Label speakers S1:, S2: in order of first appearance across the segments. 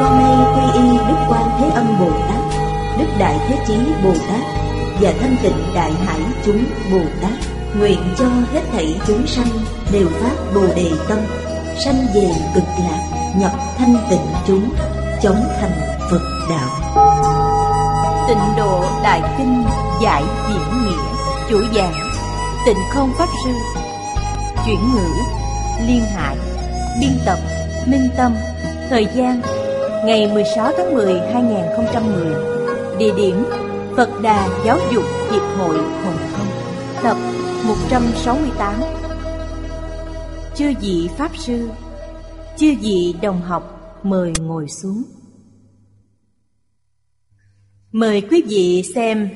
S1: Con nay quy y Đức Quan Thế Âm Bồ Tát, Đức Đại Thế Chí Bồ Tát và Thanh Tịnh Đại Hải chúng Bồ Tát, nguyện cho hết thảy chúng sanh đều phát Bồ Đề tâm, sanh về cực lạc, nhập thanh tịnh chúng, chống thành Phật đạo.
S2: Tịnh độ Đại Kinh Giải Diễn Nghĩa Chủ giảng Tịnh Không Pháp Sư Chuyển ngữ Liên Hải Biên tập Minh Tâm Thời gian Ngày 16 tháng 10 2010 Địa điểm Phật Đà Giáo dục Hiệp hội Hồng Kông, Tập 168 Chư vị Pháp Sư, Chư vị đồng học, Mời ngồi xuống. Mời quý vị xem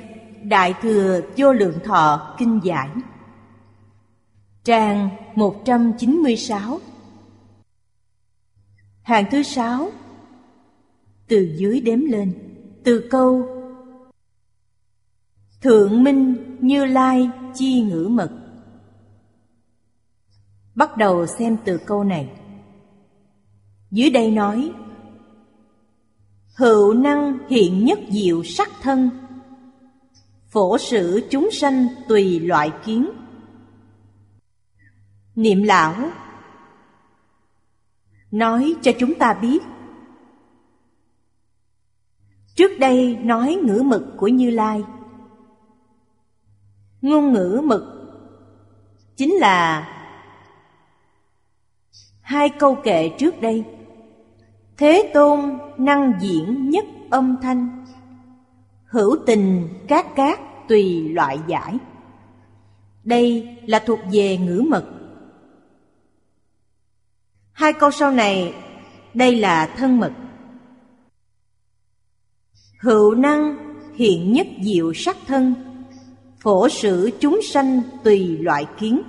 S2: Đại Thừa Vô Lượng Thọ Kinh Giải, Trang 196 Hàng thứ sáu từ dưới đếm lên. Từ câu, Thượng Minh Như Lai Chi Ngữ Mật. Bắt đầu xem từ câu này. Dưới đây nói, Hữu năng hiện nhất diệu sắc thân, Phổ sử chúng sanh tùy loại kiến. Niệm lão nói cho chúng ta biết trước đây nói ngữ mực của như lai. Ngôn ngữ mực chính là hai câu kệ trước đây. Thế tôn năng diễn nhất âm thanh. Hữu tình các cát tùy loại giải. Đây là thuộc về ngữ mật Hai câu sau này, đây là thân mật. Hữu năng hiện nhất diệu sắc thân, phổ sử chúng sanh tùy loại kiến.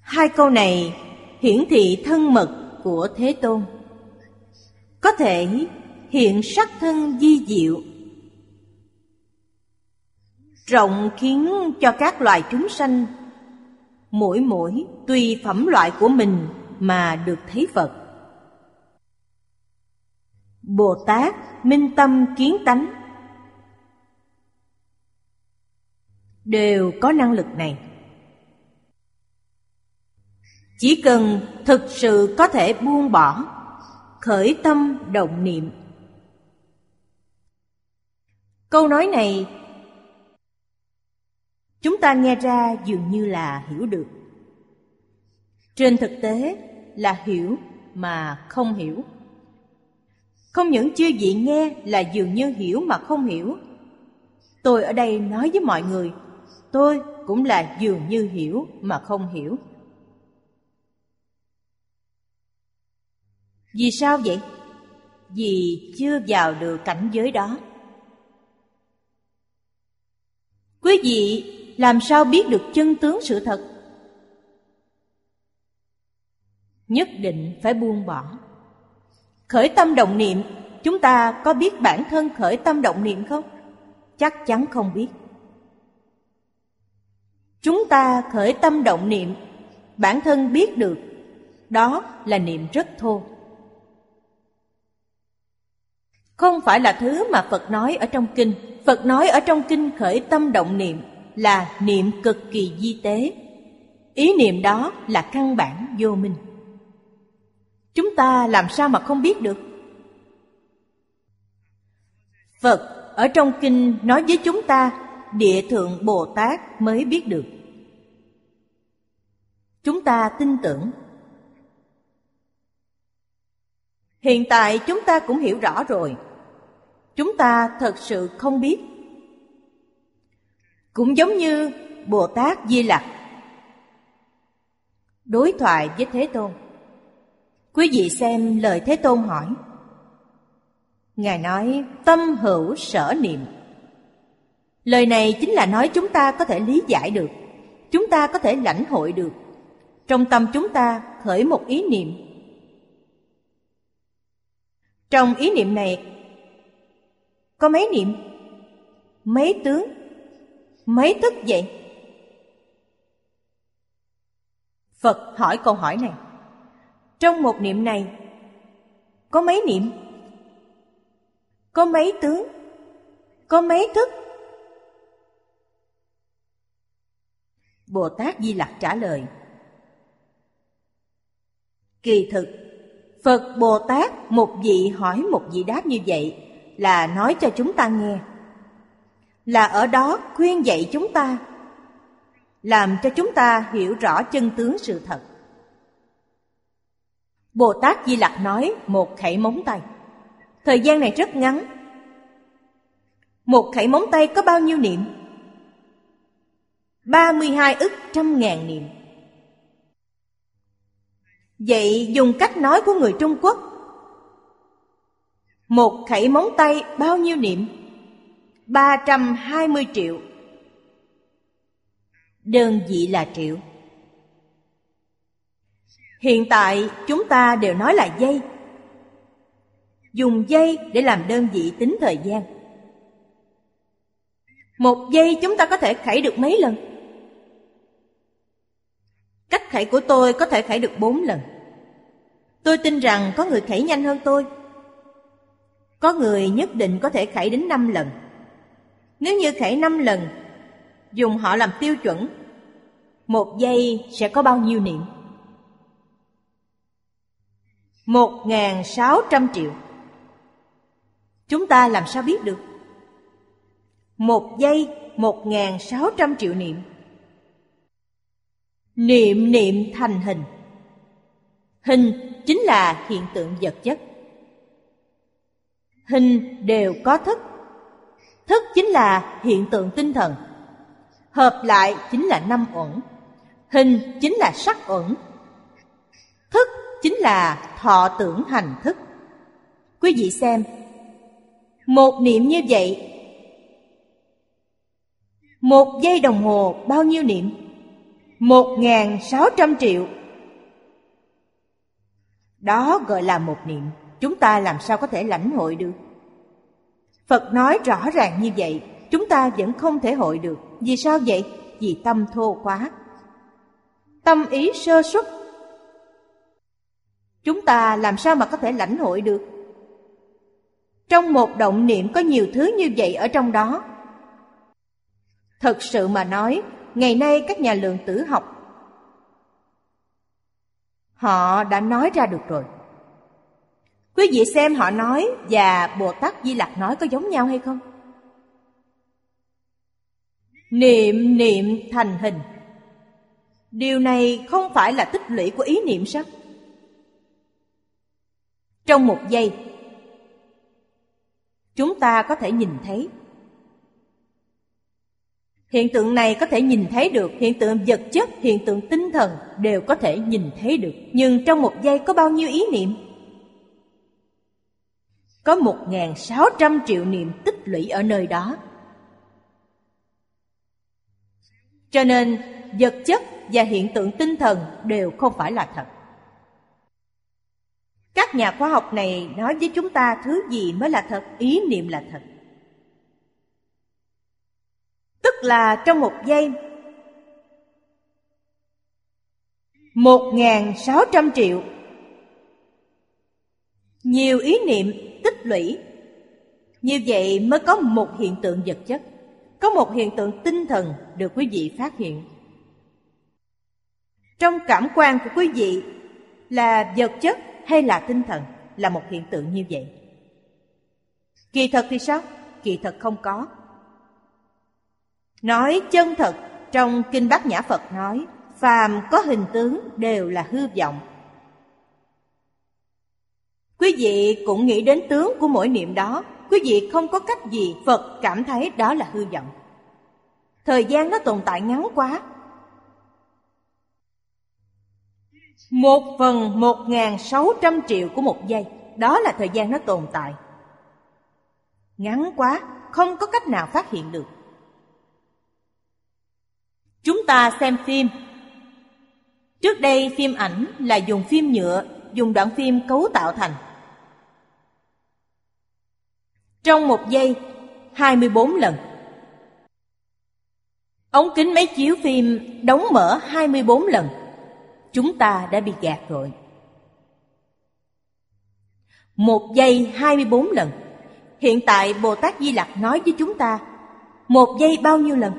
S2: Hai câu này hiển thị thân mật của Thế Tôn. Có thể hiện sắc thân di diệu, rộng khiến cho các loài chúng sanh mỗi mỗi tùy phẩm loại của mình mà được thấy Phật. Bồ Tát minh tâm kiến tánh đều có năng lực này. Chỉ cần thực sự có thể buông bỏ, khởi tâm động niệm. Câu nói này chúng ta nghe ra dường như là hiểu được trên thực tế là hiểu mà không hiểu không những chưa vị nghe là dường như hiểu mà không hiểu. Tôi ở đây nói với mọi người, tôi cũng là dường như hiểu mà không hiểu. Vì sao vậy? Vì chưa vào được cảnh giới đó. Quý vị, làm sao biết được chân tướng sự thật? Nhất định phải buông bỏ khởi tâm động niệm, chúng ta có biết bản thân khởi tâm động niệm không? Chắc chắn không biết. Chúng ta khởi tâm động niệm, bản thân biết được. Đó là niệm rất thô. Không phải là thứ mà phật nói ở trong kinh. Phật nói ở trong kinh khởi tâm động niệm là niệm cực kỳ di tế. Ý niệm đó là căn bản vô minh chúng ta làm sao mà không biết được? Phật ở trong kinh nói với chúng ta, địa thượng bồ tát mới biết được. Chúng ta tin tưởng. Hiện tại chúng ta cũng hiểu rõ rồi. Chúng ta thật sự không biết. Cũng giống như Bồ Tát Di Lặc. Đối thoại với Thế Tôn. Quý vị xem lời Thế Tôn hỏi. Ngài nói tâm hữu sở niệm. Lời này chính là nói chúng ta có thể lý giải được, chúng ta có thể lãnh hội được. Trong tâm chúng ta khởi một ý niệm. Trong ý niệm này có mấy niệm? Mấy tướng? Mấy thức vậy? Phật hỏi câu hỏi này. Trong một niệm này có mấy niệm? Có mấy tướng? Có mấy thức? Bồ Tát Di Lặc trả lời Kỳ thực, Phật Bồ Tát một vị hỏi một vị đáp như vậy là nói cho chúng ta nghe. Là ở đó khuyên dạy chúng ta, làm cho chúng ta hiểu rõ chân tướng sự thật. Bồ Tát Di Lặc nói một khẩy móng tay. Thời gian này rất ngắn. Một khẩy móng tay có bao nhiêu niệm? 32 ức trăm ngàn niệm. Vậy dùng cách nói của người Trung Quốc Một khẩy móng tay bao nhiêu niệm? 320 triệu Đơn vị là triệu Hiện tại, chúng ta đều nói là giây Dùng giây để làm đơn vị tính thời gian. Một giây chúng ta có thể khẩy được mấy lần? Cách khẩy của tôi có thể khẩy được bốn lần. Tôi tin rằng có người khẩy nhanh hơn tôi. Có người nhất định có thể khẩy đến năm lần. Nếu như khẩy năm lần, Dùng họ làm tiêu chuẩn, Một giây sẽ có bao nhiêu niệm? Một ngàn sáu trăm triệu. Chúng ta làm sao biết được? Một giây, một ngàn sáu trăm triệu niệm. Niệm niệm thành hình. Hình chính là hiện tượng vật chất. Hình đều có thức. Thức chính là hiện tượng tinh thần. Hợp lại chính là năm uẩn. Hình chính là sắc uẩn. Thức chính là thọ tưởng hành thức. Quý vị xem, Một niệm như vậy, Một giây đồng hồ bao nhiêu niệm? Một ngàn sáu trăm triệu. Đó gọi là một niệm. Chúng ta làm sao có thể lãnh hội được? Phật nói rõ ràng như vậy, Chúng ta vẫn không thể hội được. Vì sao vậy? Vì tâm thô quá. Tâm ý sơ xuất Chúng ta làm sao mà có thể lãnh hội được Trong một động niệm có nhiều thứ như vậy ở trong đó Thật sự mà nói, Ngày nay các nhà lượng tử học, Họ đã nói ra được rồi Quý vị xem họ nói và Bồ Tát Di Lặc nói có giống nhau hay không? Niệm niệm thành hình Điều này không phải là tích lũy của ý niệm sao? Trong một giây Chúng ta có thể nhìn thấy. Hiện tượng này có thể nhìn thấy được Hiện tượng vật chất, hiện tượng tinh thần Đều có thể nhìn thấy được. Nhưng trong một giây có bao nhiêu ý niệm? Có một sáu trăm triệu niệm tích lũy ở nơi đó. Cho nên vật chất và hiện tượng tinh thần đều không phải là thật. Các nhà khoa học này nói với chúng ta thứ gì mới là thật, ý niệm là thật? Tức là trong một giây một sáu trăm triệu. Nhiều ý niệm tích lũy. Như vậy mới có một hiện tượng vật chất Có một hiện tượng tinh thần được quý vị phát hiện. Trong cảm quan của quý vị là vật chất hay là tinh thần Là một hiện tượng như vậy? Kỳ thật thì sao? Kỳ thật không có. Nói chân thật, trong Kinh Bát Nhã Phật nói, Phàm có hình tướng đều là hư vọng. Quý vị cũng nghĩ đến tướng của mỗi niệm đó, Quý vị không có cách gì Phật cảm thấy đó là hư vọng. Thời gian nó tồn tại ngắn quá Một phần một ngàn sáu trăm triệu của một giây. Đó là thời gian nó tồn tại. Ngắn quá, Không có cách nào phát hiện được. Chúng ta xem phim. Trước đây, phim ảnh là dùng phim nhựa, Dùng đoạn phim cấu tạo thành. Trong một giây 24 lần. Ống kính máy chiếu phim đóng mở 24 lần. Chúng ta đã bị gạt rồi. Một giây 24 lần. Hiện tại Bồ Tát Di Lặc nói với chúng ta, Một giây bao nhiêu lần?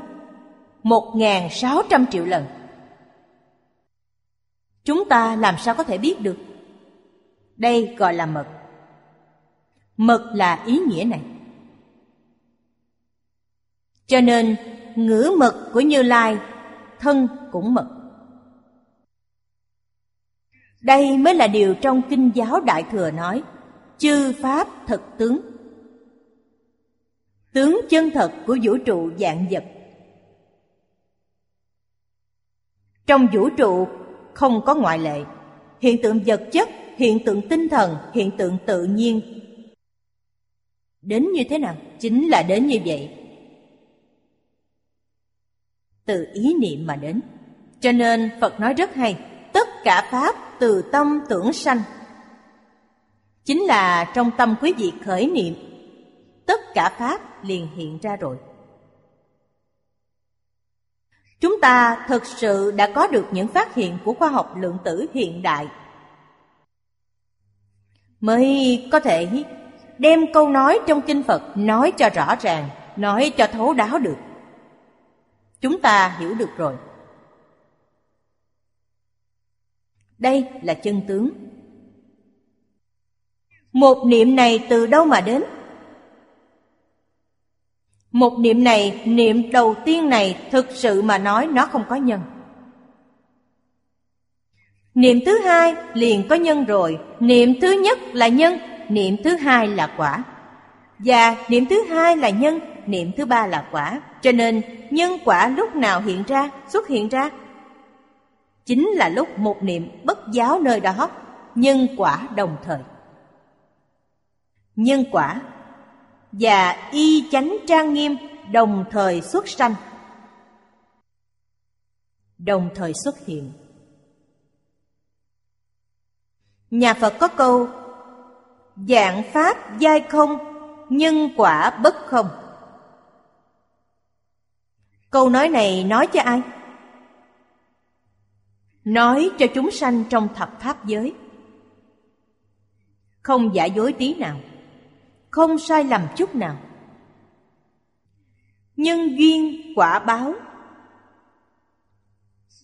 S2: Một ngàn sáu trăm triệu lần. Chúng ta làm sao có thể biết được? Đây gọi là mật. Mật là ý nghĩa này. Cho nên, ngữ mật của Như Lai, Thân cũng mật. Đây mới là điều trong Kinh giáo Đại Thừa nói Chư Pháp thật tướng. Tướng chân thật của vũ trụ dạng vật. Trong vũ trụ không có ngoại lệ Hiện tượng vật chất, hiện tượng tinh thần, hiện tượng tự nhiên. Đến như thế nào? Chính là đến như vậy. Từ ý niệm mà đến. Cho nên Phật nói rất hay Tất cả Pháp từ tâm tưởng sanh. Chính là trong tâm quý vị khởi niệm Tất cả Pháp liền hiện ra rồi. Chúng ta thực sự đã có được những phát hiện của khoa học lượng tử hiện đại. Mới có thể đem câu nói trong kinh Phật nói cho rõ ràng, nói cho thấu đáo được. Chúng ta hiểu được rồi. Đây là chân tướng Một niệm này từ đâu mà đến? Một niệm này, niệm đầu tiên này thực sự mà nói nó không có nhân. Niệm thứ hai liền có nhân rồi, niệm thứ nhất là nhân, niệm thứ hai là quả. Và niệm thứ hai là nhân, niệm thứ ba là quả. Cho nên nhân quả lúc nào hiện ra, xuất hiện ra? Chính là lúc một niệm bất giáo nơi đó, nhân quả đồng thời. Nhân quả và y chánh trang nghiêm đồng thời xuất sanh. Đồng thời xuất hiện. Nhà phật có câu dạng pháp giai không nhân quả bất không? Câu nói này nói cho ai? Nói cho chúng sanh trong thập pháp giới. Không giả dối tí nào, không sai lầm chút nào. Nhân duyên quả báo,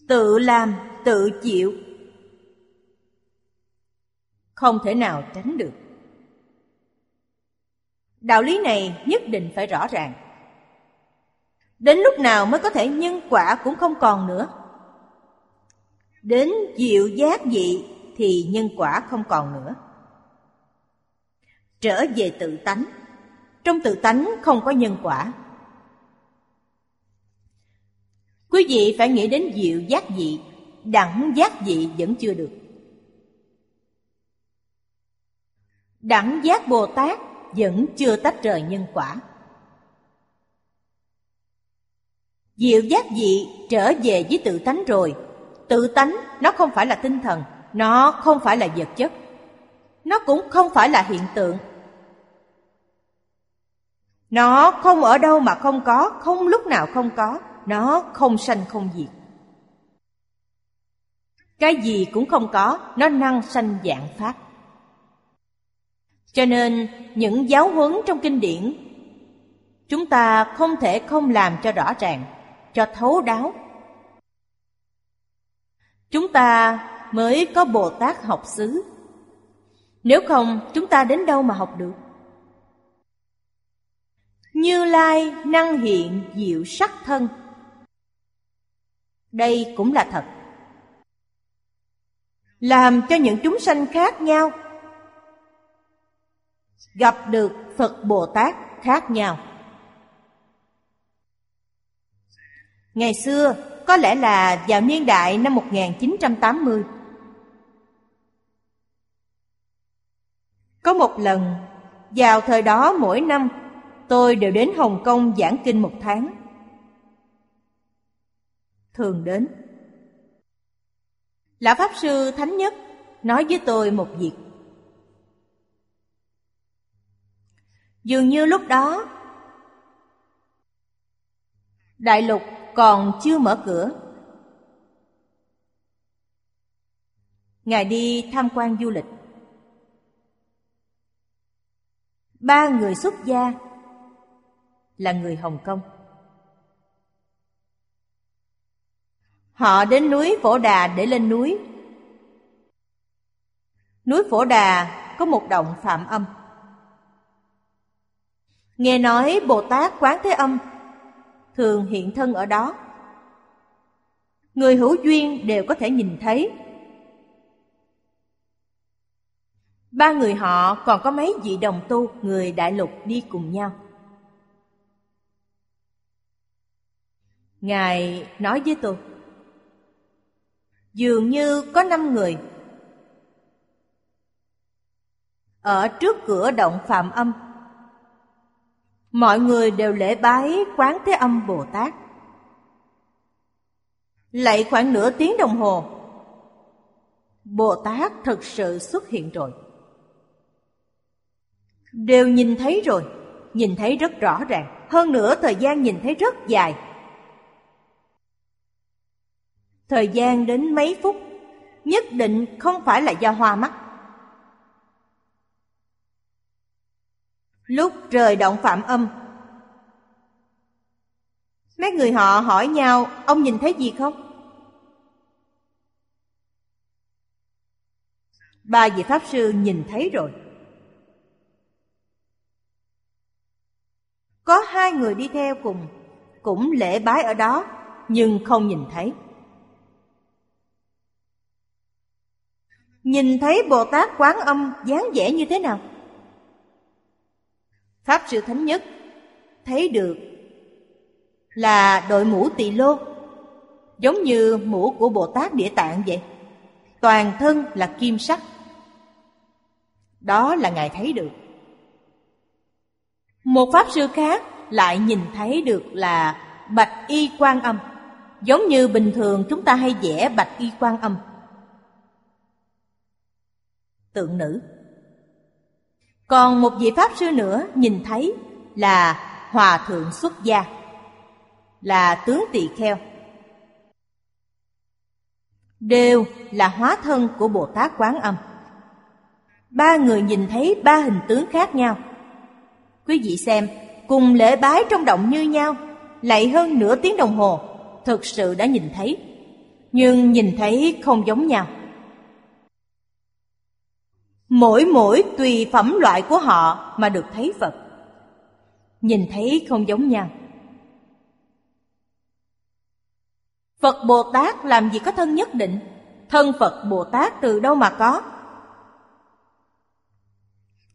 S2: tự làm, tự chịu. Không thể nào tránh được. Đạo lý này nhất định phải rõ ràng. Đến lúc nào mới có thể nhân quả cũng không còn nữa đến diệu giác dị thì nhân quả không còn nữa. Trở về tự tánh. Trong tự tánh không có nhân quả. Quý vị phải nghĩ đến diệu giác dị, đẳng giác dị vẫn chưa được. Đẳng giác bồ tát vẫn chưa tách rời nhân quả. Diệu giác dị trở về với tự tánh rồi tự tánh nó không phải là tinh thần nó không phải là vật chất nó cũng không phải là hiện tượng nó không ở đâu mà không có, không lúc nào không có, nó không sanh không diệt. Cái gì cũng không có, nó năng sanh dạng pháp. Cho nên những giáo huấn trong kinh điển chúng ta không thể không làm cho rõ ràng, cho thấu đáo. Chúng ta mới có Bồ Tát học xứ. Nếu không, chúng ta đến đâu mà học được? Như Lai năng hiện diệu sắc thân Đây cũng là thật Làm cho những chúng sanh khác nhau Gặp được Phật Bồ Tát khác nhau Ngày xưa, có lẽ là vào niên đại năm 1980. Có một lần, vào thời đó mỗi năm, tôi đều đến Hồng Kông giảng kinh một tháng. Thường đến. Lão Pháp Sư Thánh Nhất nói với tôi một việc. Dường như lúc đó, Đại lục còn chưa mở cửa. Ngài đi tham quan du lịch. Ba người xuất gia là người Hồng Kông. Họ đến núi Phổ Đà để lên núi. Núi Phổ Đà có một động phạm âm. Nghe nói Bồ Tát Quán Thế Âm thường hiện thân ở đó. Người hữu duyên đều có thể nhìn thấy. Ba người họ còn có mấy vị đồng tu, người đại lục đi cùng nhau. Ngài nói với tôi, Dường như có năm người Ở trước cửa động Phạm Âm Mọi người đều lễ bái Quán Thế Âm Bồ Tát. Lại khoảng nửa tiếng đồng hồ, Bồ Tát thật sự xuất hiện rồi. Đều nhìn thấy rồi, Nhìn thấy rất rõ ràng. Hơn nữa thời gian nhìn thấy rất dài. Thời gian đến mấy phút, Nhất định không phải là do hoa mắt. Lúc rời động phạm âm Mấy người họ hỏi nhau, Ông nhìn thấy gì không? Ba vị Pháp Sư nhìn thấy rồi Có hai người đi theo cùng, Cũng lễ bái ở đó, Nhưng không nhìn thấy Nhìn thấy Bồ Tát Quán Âm dáng vẻ như thế nào? Pháp Sư Thánh Nhất, thấy được là đội mũ tỳ lô, giống như mũ của Bồ Tát Địa Tạng vậy. Toàn thân là kim sắc. Đó là Ngài thấy được. Một Pháp Sư khác lại nhìn thấy được là bạch y quan âm. Giống như bình thường chúng ta hay vẽ bạch y quan âm. Tượng nữ. Còn một vị Pháp Sư nữa nhìn thấy là Hòa Thượng xuất gia, là tướng tỳ kheo. Đều là hóa thân của Bồ Tát Quán Âm. Ba người nhìn thấy ba hình tướng khác nhau. Quý vị xem, cùng lễ bái trong động như nhau, lại hơn nửa tiếng đồng hồ, thực sự đã nhìn thấy. Nhưng nhìn thấy không giống nhau. Mỗi mỗi tùy phẩm loại của họ mà được thấy Phật. Nhìn thấy không giống nhau. Phật Bồ Tát làm gì có thân nhất định? Thân Phật Bồ Tát từ đâu mà có?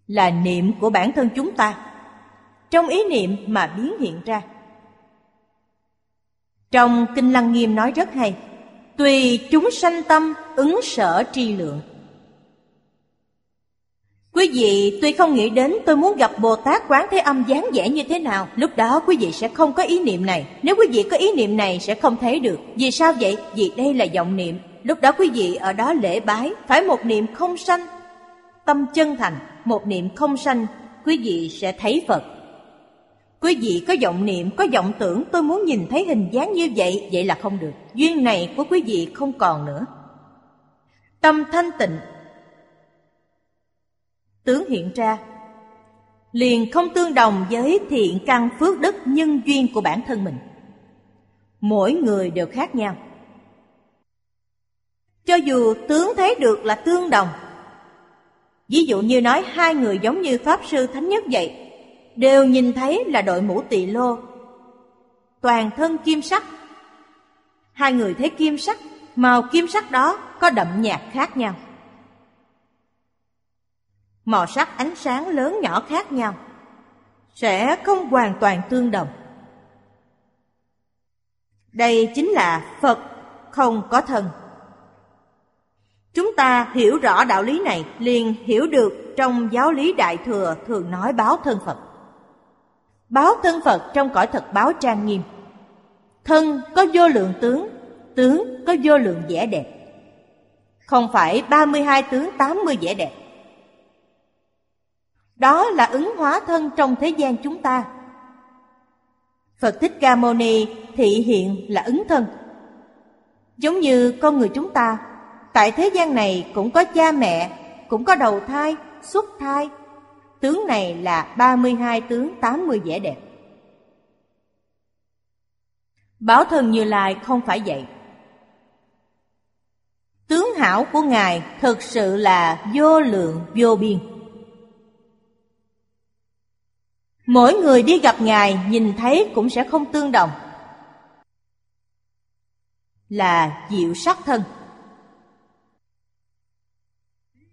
S2: Là niệm của bản thân chúng ta. Trong ý niệm mà biến hiện ra. Trong Kinh Lăng Nghiêm nói rất hay, Tùy chúng sanh tâm ứng sở tri lượng. Quý vị tuy không nghĩ đến tôi muốn gặp Bồ Tát Quán Thế Âm dáng vẻ như thế nào Lúc đó quý vị sẽ không có ý niệm này. Nếu quý vị có ý niệm này sẽ không thấy được. Vì sao vậy? Vì đây là vọng niệm. Lúc đó quý vị ở đó lễ bái Phải một niệm không sanh Tâm chân thành. Một niệm không sanh Quý vị sẽ thấy Phật. Quý vị có vọng niệm, có vọng tưởng Tôi muốn nhìn thấy hình dáng như vậy Vậy là không được. Duyên này của quý vị không còn nữa. Tâm thanh tịnh tướng hiện ra. Liền không tương đồng với thiện căn phước đức nhân duyên của bản thân mình. Mỗi người đều khác nhau. Cho dù tướng thấy được là tương đồng, ví dụ như nói hai người giống như pháp sư thánh nhất vậy, đều nhìn thấy là đội mũ tỳ lô, toàn thân kim sắc. Hai người thấy kim sắc, màu kim sắc đó có đậm nhạt khác nhau màu sắc ánh sáng lớn nhỏ khác nhau sẽ không hoàn toàn tương đồng đây chính là phật không có thân chúng ta hiểu rõ đạo lý này liền hiểu được trong giáo lý đại thừa thường nói báo thân Phật. Báo thân Phật trong cõi thật báo trang nghiêm. Thân có vô lượng tướng, tướng có vô lượng vẻ đẹp. Không phải 32 tướng 80 vẻ đẹp. Đó là ứng hóa thân trong thế gian chúng ta. Phật Thích Ca Mâu Ni thị hiện là ứng thân. Giống như con người chúng ta, tại thế gian này cũng có cha mẹ, cũng có đầu thai, xuất thai. Tướng này là 32 tướng 80 vẻ đẹp. Báo thân Như Lai không phải vậy. Tướng hảo của Ngài thực sự là vô lượng vô biên. Mỗi người đi gặp Ngài nhìn thấy cũng sẽ không tương đồng Là diệu sắc thân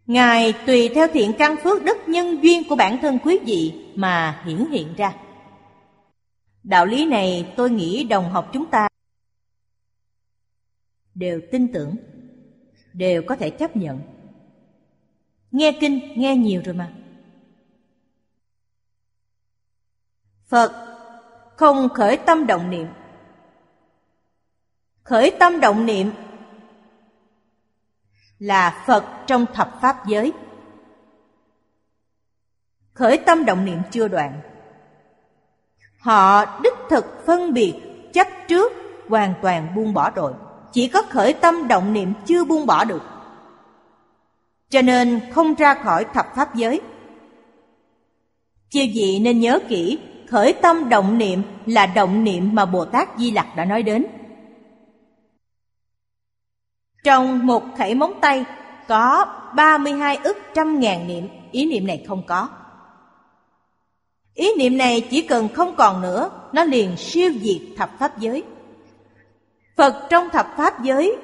S2: Ngài tùy theo thiện căn phước đức nhân duyên của bản thân quý vị mà hiển hiện ra Đạo lý này tôi nghĩ đồng học chúng ta đều tin tưởng, đều có thể chấp nhận. Nghe kinh, nghe nhiều rồi mà. Phật, không khởi tâm động niệm. Khởi tâm động niệm là Phật trong thập pháp giới. Khởi tâm động niệm chưa đoạn. Họ đích thực phân biệt, chấp trước, hoàn toàn buông bỏ rồi. Chỉ có khởi tâm động niệm chưa buông bỏ được. Cho nên không ra khỏi thập pháp giới. Chiêu vị nên nhớ kỹ khởi tâm động niệm là động niệm mà Bồ Tát Di Lặc đã nói đến. Trong một khẩy móng tay có 32 ức trăm ngàn niệm, ý niệm này không có. Ý niệm này chỉ cần không còn nữa, nó liền siêu diệt thập pháp giới. Phật trong thập pháp giới,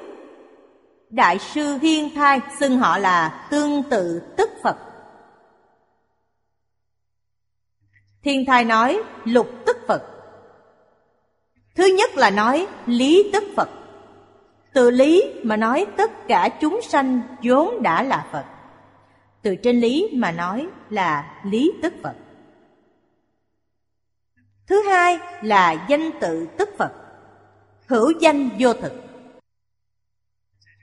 S2: Đại sư Hiên Thai xưng họ là tương tự tức Phật. Thiên thai nói, lục tức Phật. Thứ nhất là nói, lý tức Phật. Từ lý mà nói, tất cả chúng sanh vốn đã là Phật. Từ trên lý mà nói là lý tức Phật. Thứ hai là danh tự tức Phật. Hữu danh vô thực.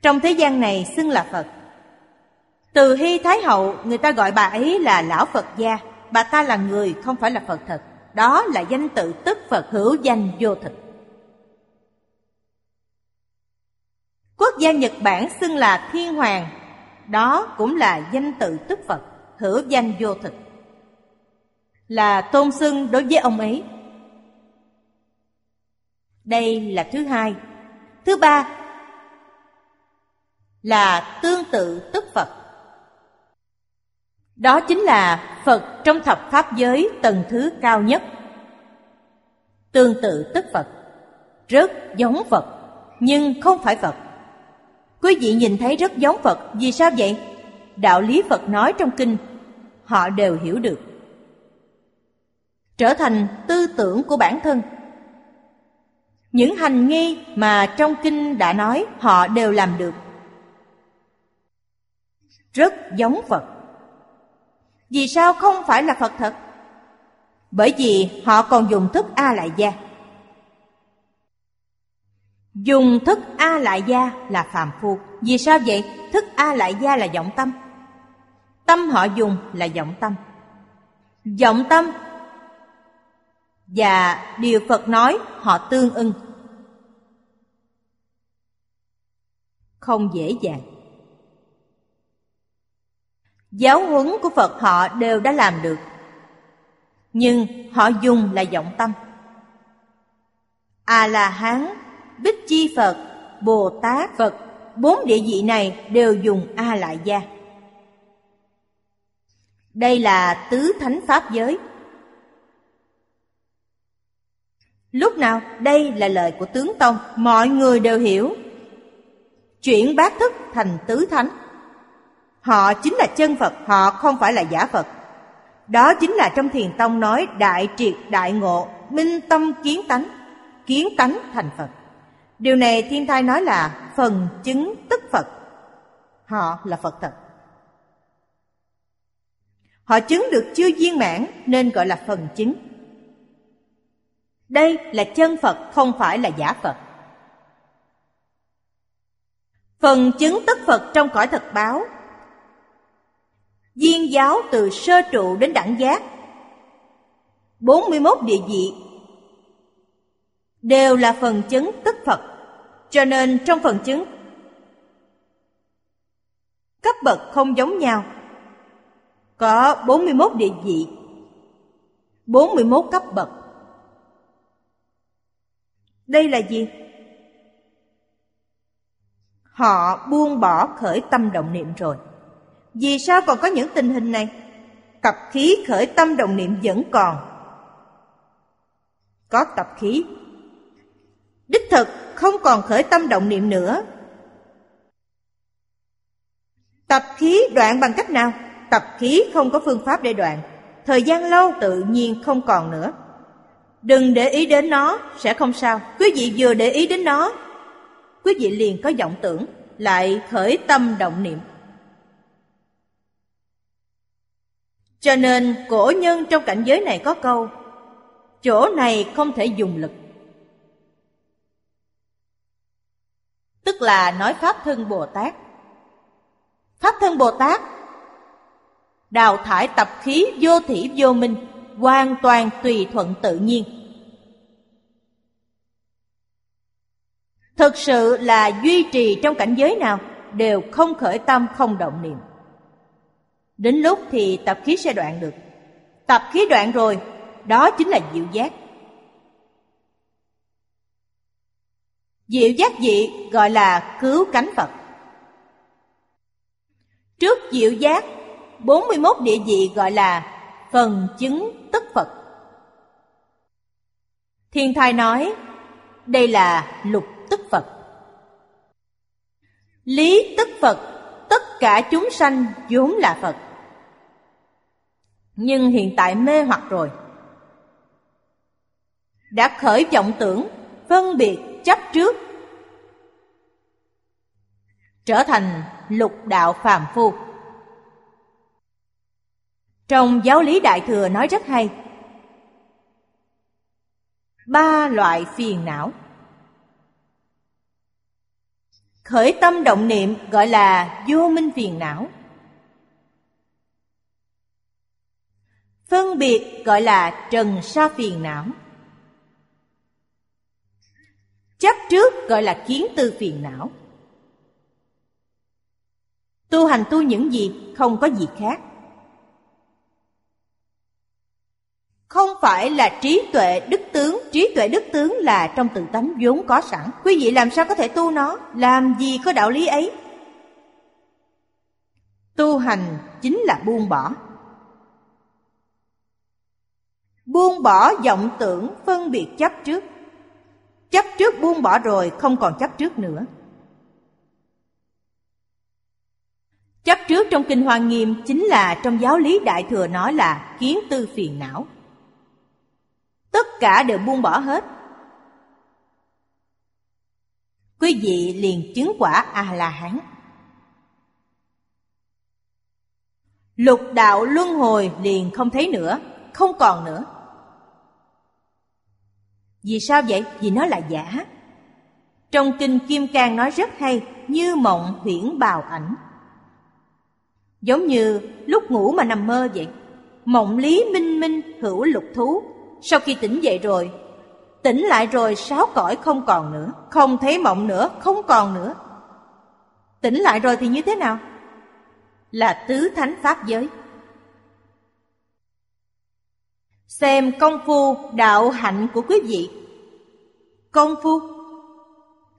S2: Trong thế gian này xưng là Phật. Từ Hy Thái Hậu, người ta gọi bà ấy là Lão Phật gia bà ta là người không phải là Phật thật. Đó là danh tự tức Phật hữu danh vô thực. Quốc gia Nhật Bản xưng là Thiên Hoàng, đó cũng là danh tự tức Phật, hữu danh vô thực. Là tôn xưng đối với ông ấy. Đây là thứ hai. Thứ ba là tương tự tức Phật. Đó chính là Phật trong thập pháp giới tầng thứ cao nhất. Tương tự tức Phật, rất giống Phật, nhưng không phải Phật. Quý vị nhìn thấy rất giống Phật, vì sao vậy? Đạo lý Phật nói trong kinh, họ đều hiểu được. Trở thành tư tưởng của bản thân. Những hành nghi mà trong kinh đã nói họ đều làm được. Rất giống Phật vì sao không phải là Phật thật? Bởi vì họ còn dùng thức A lại gia. Dùng thức A lại gia là phàm phu. Vì sao vậy? Thức A lại gia là vọng tâm. Tâm họ dùng là vọng tâm. Vọng tâm và điều Phật nói họ tương ưng. Không dễ dàng. Giáo huấn của Phật họ đều đã làm được. Nhưng họ dùng là vọng tâm. A-la-hán, Bích Chi Phật, Bồ Tát Phật Bốn địa vị này đều dùng A-lại gia Đây là tứ thánh pháp giới. Lúc nào đây là lời của tướng Tông Mọi người đều hiểu. Chuyển bát thức thành tứ thánh. Họ chính là chân Phật, họ không phải là giả Phật. Đó chính là trong thiền tông nói đại triệt đại ngộ, minh tâm kiến tánh, kiến tánh thành Phật. Điều này thiên thai nói là phần chứng tức Phật. Họ là Phật thật. Họ chứng được chưa viên mãn nên gọi là phần chứng. Đây là chân Phật không phải là giả Phật. Phần chứng tức Phật trong cõi thật báo Viên giáo từ sơ trụ đến đẳng giác. 41 địa vị. Đều là phần chứng tức Phật. Cho nên trong phần chứng, Cấp bậc không giống nhau. Có 41 địa vị. 41 cấp bậc. Đây là gì? Họ buông bỏ khởi tâm động niệm rồi. Vì sao còn có những tình hình này? Tập khí khởi tâm động niệm vẫn còn. Có tập khí. Đích thực không còn khởi tâm động niệm nữa. Tập khí đoạn bằng cách nào? Tập khí không có phương pháp để đoạn. Thời gian lâu tự nhiên không còn nữa. Đừng để ý đến nó, sẽ không sao. Quý vị vừa để ý đến nó Quý vị liền có vọng tưởng Lại khởi tâm động niệm. Cho nên cổ nhân trong cảnh giới này có câu, Chỗ này không thể dùng lực. Tức là nói Pháp thân Bồ Tát. Pháp thân Bồ Tát, Đào thải tập khí vô thỉ vô minh, Hoàn toàn tùy thuận tự nhiên. Thực sự là duy trì trong cảnh giới nào Đều không khởi tâm không động niệm. Đến lúc thì tập khí sẽ đoạn được. Tập khí đoạn rồi, Đó chính là diệu giác. Diệu giác dị gọi là cứu cánh Phật. Trước diệu giác 41 địa vị gọi là phần chứng tức Phật. Thiên thai nói, đây là lục tức Phật. Lý tức Phật, Tất cả chúng sanh vốn là Phật. Nhưng hiện tại mê hoặc rồi. Đã khởi vọng tưởng, Phân biệt, chấp trước. Trở thành lục đạo phàm phu. Trong giáo lý Đại Thừa nói rất hay. Ba loại phiền não. Khởi tâm động niệm gọi là vô minh phiền não. Phân biệt gọi là trần sa phiền não. Chấp trước gọi là kiến tư phiền não. Tu hành tu những gì không có gì khác. Không phải là trí tuệ đức tướng. Trí tuệ đức tướng là trong tự tánh vốn có sẵn. Quý vị làm sao có thể tu nó? Làm gì có đạo lý ấy? Tu hành chính là buông bỏ. Buông bỏ vọng tưởng phân biệt chấp trước. Chấp trước buông bỏ rồi, không còn chấp trước nữa. Chấp trước trong Kinh Hoa Nghiêm chính là trong giáo lý Đại Thừa nói là kiến tư phiền não. Tất cả đều buông bỏ hết. Quý vị liền chứng quả a la hán lục đạo luân hồi liền không thấy nữa, không còn nữa vì sao vậy? Vì nó là giả. Trong kinh kim cang nói rất hay như mộng huyễn bào ảnh. Giống như lúc ngủ mà nằm mơ vậy. Mộng lý minh minh hữu lục thú. Sau khi tỉnh dậy rồi Tỉnh lại rồi sáu cõi không còn nữa. Không thấy mộng nữa, không còn nữa. Tỉnh lại rồi thì như thế nào? Là tứ thánh pháp giới. Xem công phu đạo hạnh của quý vị. Công phu.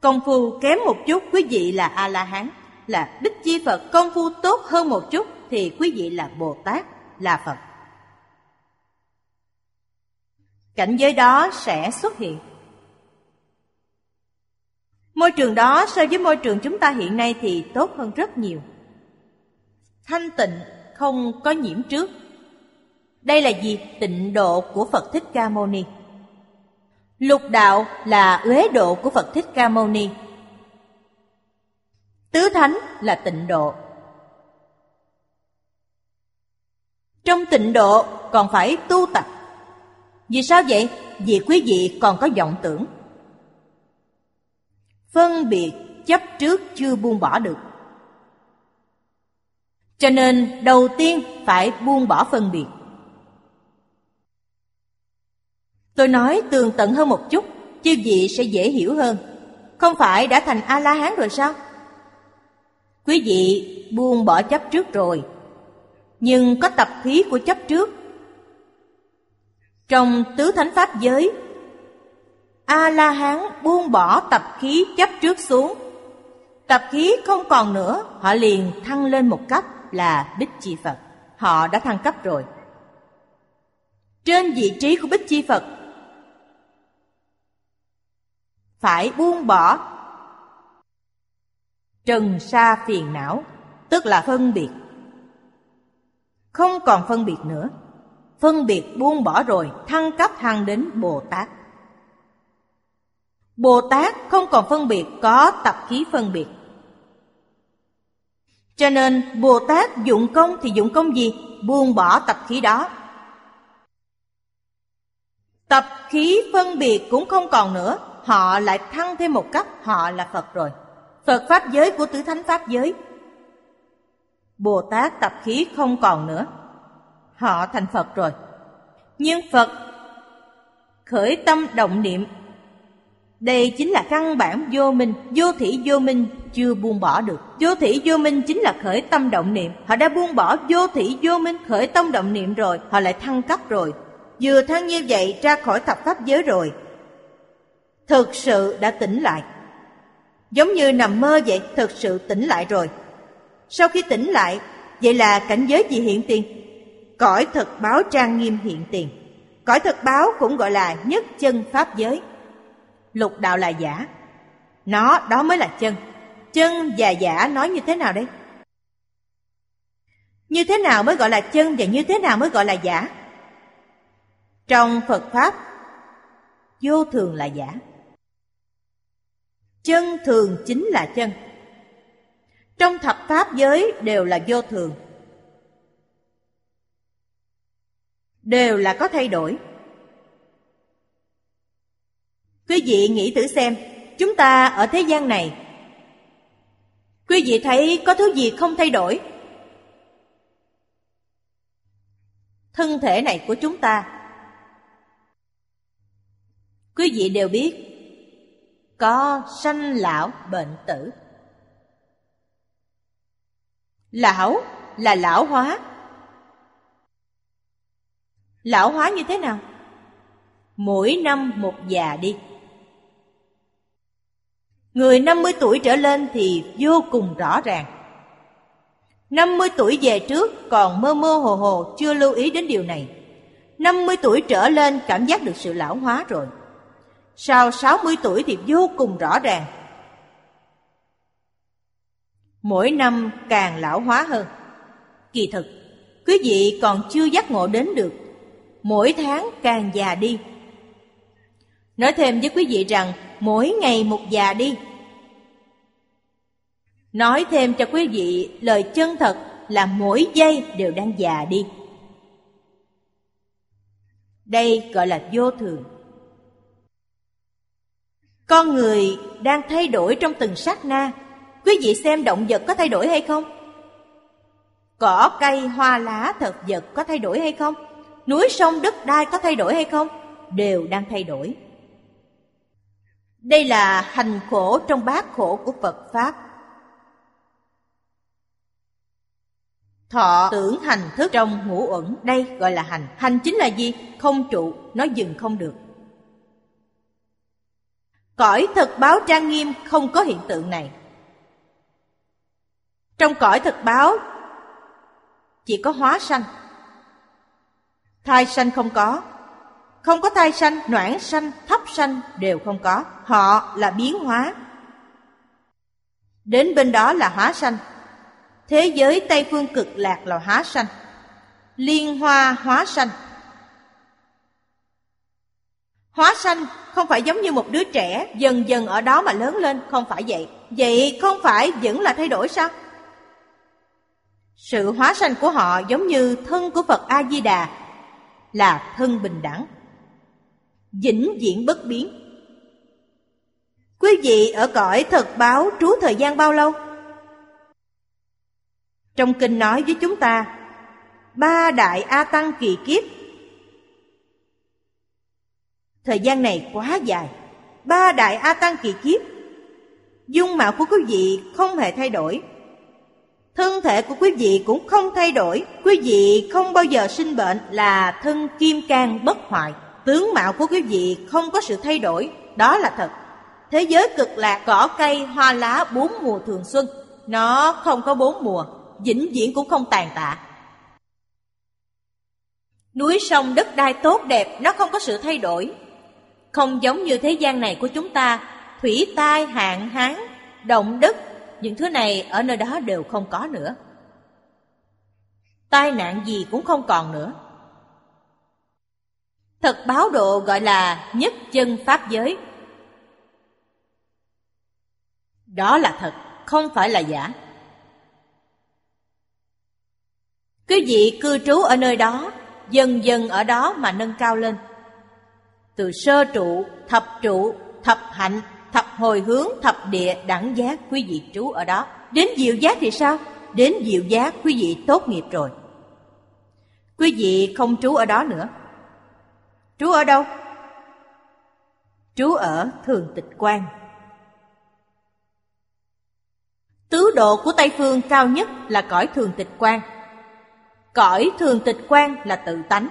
S2: Công phu kém một chút, quý vị là A-la-hán, Là Bích Chi Phật. Công phu tốt hơn một chút, Thì quý vị là Bồ Tát Là Phật. Cảnh giới đó sẽ xuất hiện. Môi trường đó so với môi trường chúng ta hiện nay thì tốt hơn rất nhiều. Thanh tịnh không có nhiễm trước đây là gì tịnh độ của phật thích ca mâu ni lục đạo là uế độ của phật thích ca mâu ni Tứ thánh là tịnh độ. Trong tịnh độ còn phải tu tập. Vì sao vậy? Vì quý vị còn có vọng tưởng. Phân biệt chấp trước chưa buông bỏ được. Cho nên đầu tiên phải buông bỏ phân biệt. Tôi nói tường tận hơn một chút, chư vị sẽ dễ hiểu hơn. Không phải đã thành A-la-hán rồi sao? Quý vị buông bỏ chấp trước rồi, nhưng có tập khí của chấp trước. Trong tứ thánh pháp giới, A-la-hán buông bỏ tập khí chấp trước xuống. Tập khí không còn nữa, họ liền thăng lên một cấp là Bích Chi Phật. Họ đã thăng cấp rồi. Trên vị trí của Bích Chi Phật phải buông bỏ. Trần sa phiền não, tức là phân biệt. Không còn phân biệt nữa. Phân biệt buông bỏ rồi, thăng cấp thăng đến bồ tát. Bồ tát không còn phân biệt, có tập khí phân biệt. Cho nên, bồ tát dụng công thì dụng công gì? Buông bỏ tập khí đó. Tập khí phân biệt cũng không còn nữa họ lại thăng thêm một cấp, họ là phật rồi. Phật pháp giới của tứ thánh pháp giới. Bồ tát tập khí không còn nữa. Họ thành phật rồi. Nhưng phật khởi tâm động niệm. Đây chính là căn bản vô minh. Vô thủy vô minh chưa buông bỏ được. Vô thủy vô minh chính là khởi tâm động niệm. Họ đã buông bỏ vô thủy vô minh khởi tâm động niệm rồi. Họ lại thăng cấp rồi. Vừa thăng như vậy ra khỏi thập pháp giới rồi thực sự đã tỉnh lại. Giống như nằm mơ vậy, thực sự tỉnh lại rồi. Sau khi tỉnh lại, vậy là cảnh giới gì hiện tiền? Cõi thực báo trang nghiêm hiện tiền. Cõi thực báo cũng gọi là nhất chân pháp giới. Lục đạo là giả. Nó, đó mới là chân. Chân và giả nói như thế nào đây? Như thế nào mới gọi là chân và như thế nào mới gọi là giả? Trong phật pháp, vô thường là giả chân thường chính là chân. Trong thập pháp giới đều là vô thường. Đều là có thay đổi. Quý vị nghĩ thử xem, chúng ta ở thế gian này, quý vị thấy có thứ gì không thay đổi? Thân thể này của chúng ta, quý vị đều biết có sanh lão bệnh tử. Lão là lão hóa. Lão hóa như thế nào? Mỗi năm một già đi. Người 50 tuổi trở lên thì vô cùng rõ ràng. 50 tuổi về trước còn mơ mơ hồ hồ chưa lưu ý đến điều này. 50 tuổi trở lên cảm giác được sự lão hóa rồi sau 60 tuổi thì vô cùng rõ ràng. Mỗi năm càng lão hóa hơn. Kỳ thực, quý vị còn chưa giác ngộ đến được. Mỗi tháng càng già đi. Nói thêm với quý vị rằng mỗi ngày một già đi. Nói thêm cho quý vị lời chân thật là mỗi giây đều đang già đi. Đây gọi là vô thường. Con người đang thay đổi trong từng sát na Quý vị xem động vật có thay đổi hay không? Cỏ cây, hoa lá, thực vật có thay đổi hay không? Núi sông đất đai có thay đổi hay không? Đều đang thay đổi Đây là hành khổ trong bát khổ của Phật Pháp Thọ tưởng hành thức trong ngũ uẩn Đây gọi là hành Hành chính là gì? Không trụ, nó dừng không được Cõi thực báo trang nghiêm không có hiện tượng này. Trong cõi thực báo chỉ có hóa sanh. Thai sanh không có. Không có thai sanh, noãn sanh, thấp sanh đều không có. Họ là biến hóa. Đến bên đó là hóa sanh. Thế giới Tây Phương cực lạc là hóa sanh. Liên hoa hóa sanh. Hóa sanh không phải giống như một đứa trẻ dần dần ở đó mà lớn lên, không phải vậy. Vậy không phải vẫn là thay đổi sao? Sự hóa sanh của họ giống như thân của Phật A-di-đà là thân bình đẳng, vĩnh viễn bất biến. Quý vị ở cõi thật báo trú thời gian bao lâu? Trong kinh nói với chúng ta, ba đại A Tăng kỳ kiếp. Thời gian này quá dài, ba đại A Tăng kỳ kiếp. Dung mạo của quý vị không hề thay đổi, Thân thể của quý vị cũng không thay đổi. Quý vị không bao giờ sinh bệnh là thân kim cang bất hoại. Tướng mạo của quý vị không có sự thay đổi. Đó là thật. Thế giới cực lạc cỏ cây hoa lá bốn mùa thường xuân. Nó không có bốn mùa. Vĩnh viễn cũng không tàn tạ. Núi sông đất đai tốt đẹp Nó không có sự thay đổi. Không giống như thế gian này của chúng ta Thủy tai hạn hán Động đất những thứ này ở nơi đó đều không có nữa. Tai nạn gì cũng không còn nữa. Thật báo độ gọi là nhất chân pháp giới. Đó là thật, không phải là giả. Quý vị cư trú ở nơi đó, dần dần ở đó mà nâng cao lên. Từ sơ trụ, thập trụ, thập hạnh, thập hồi hướng, thập địa, đẳng giác, quý vị trú ở đó. Đến diệu giác thì sao? Đến diệu giác quý vị tốt nghiệp rồi. Quý vị không trú ở đó nữa. Trú ở đâu? Trú ở thường tịch quan. Tứ độ của Tây Phương cao nhất là cõi thường tịch quan. Cõi thường tịch quan là tự tánh.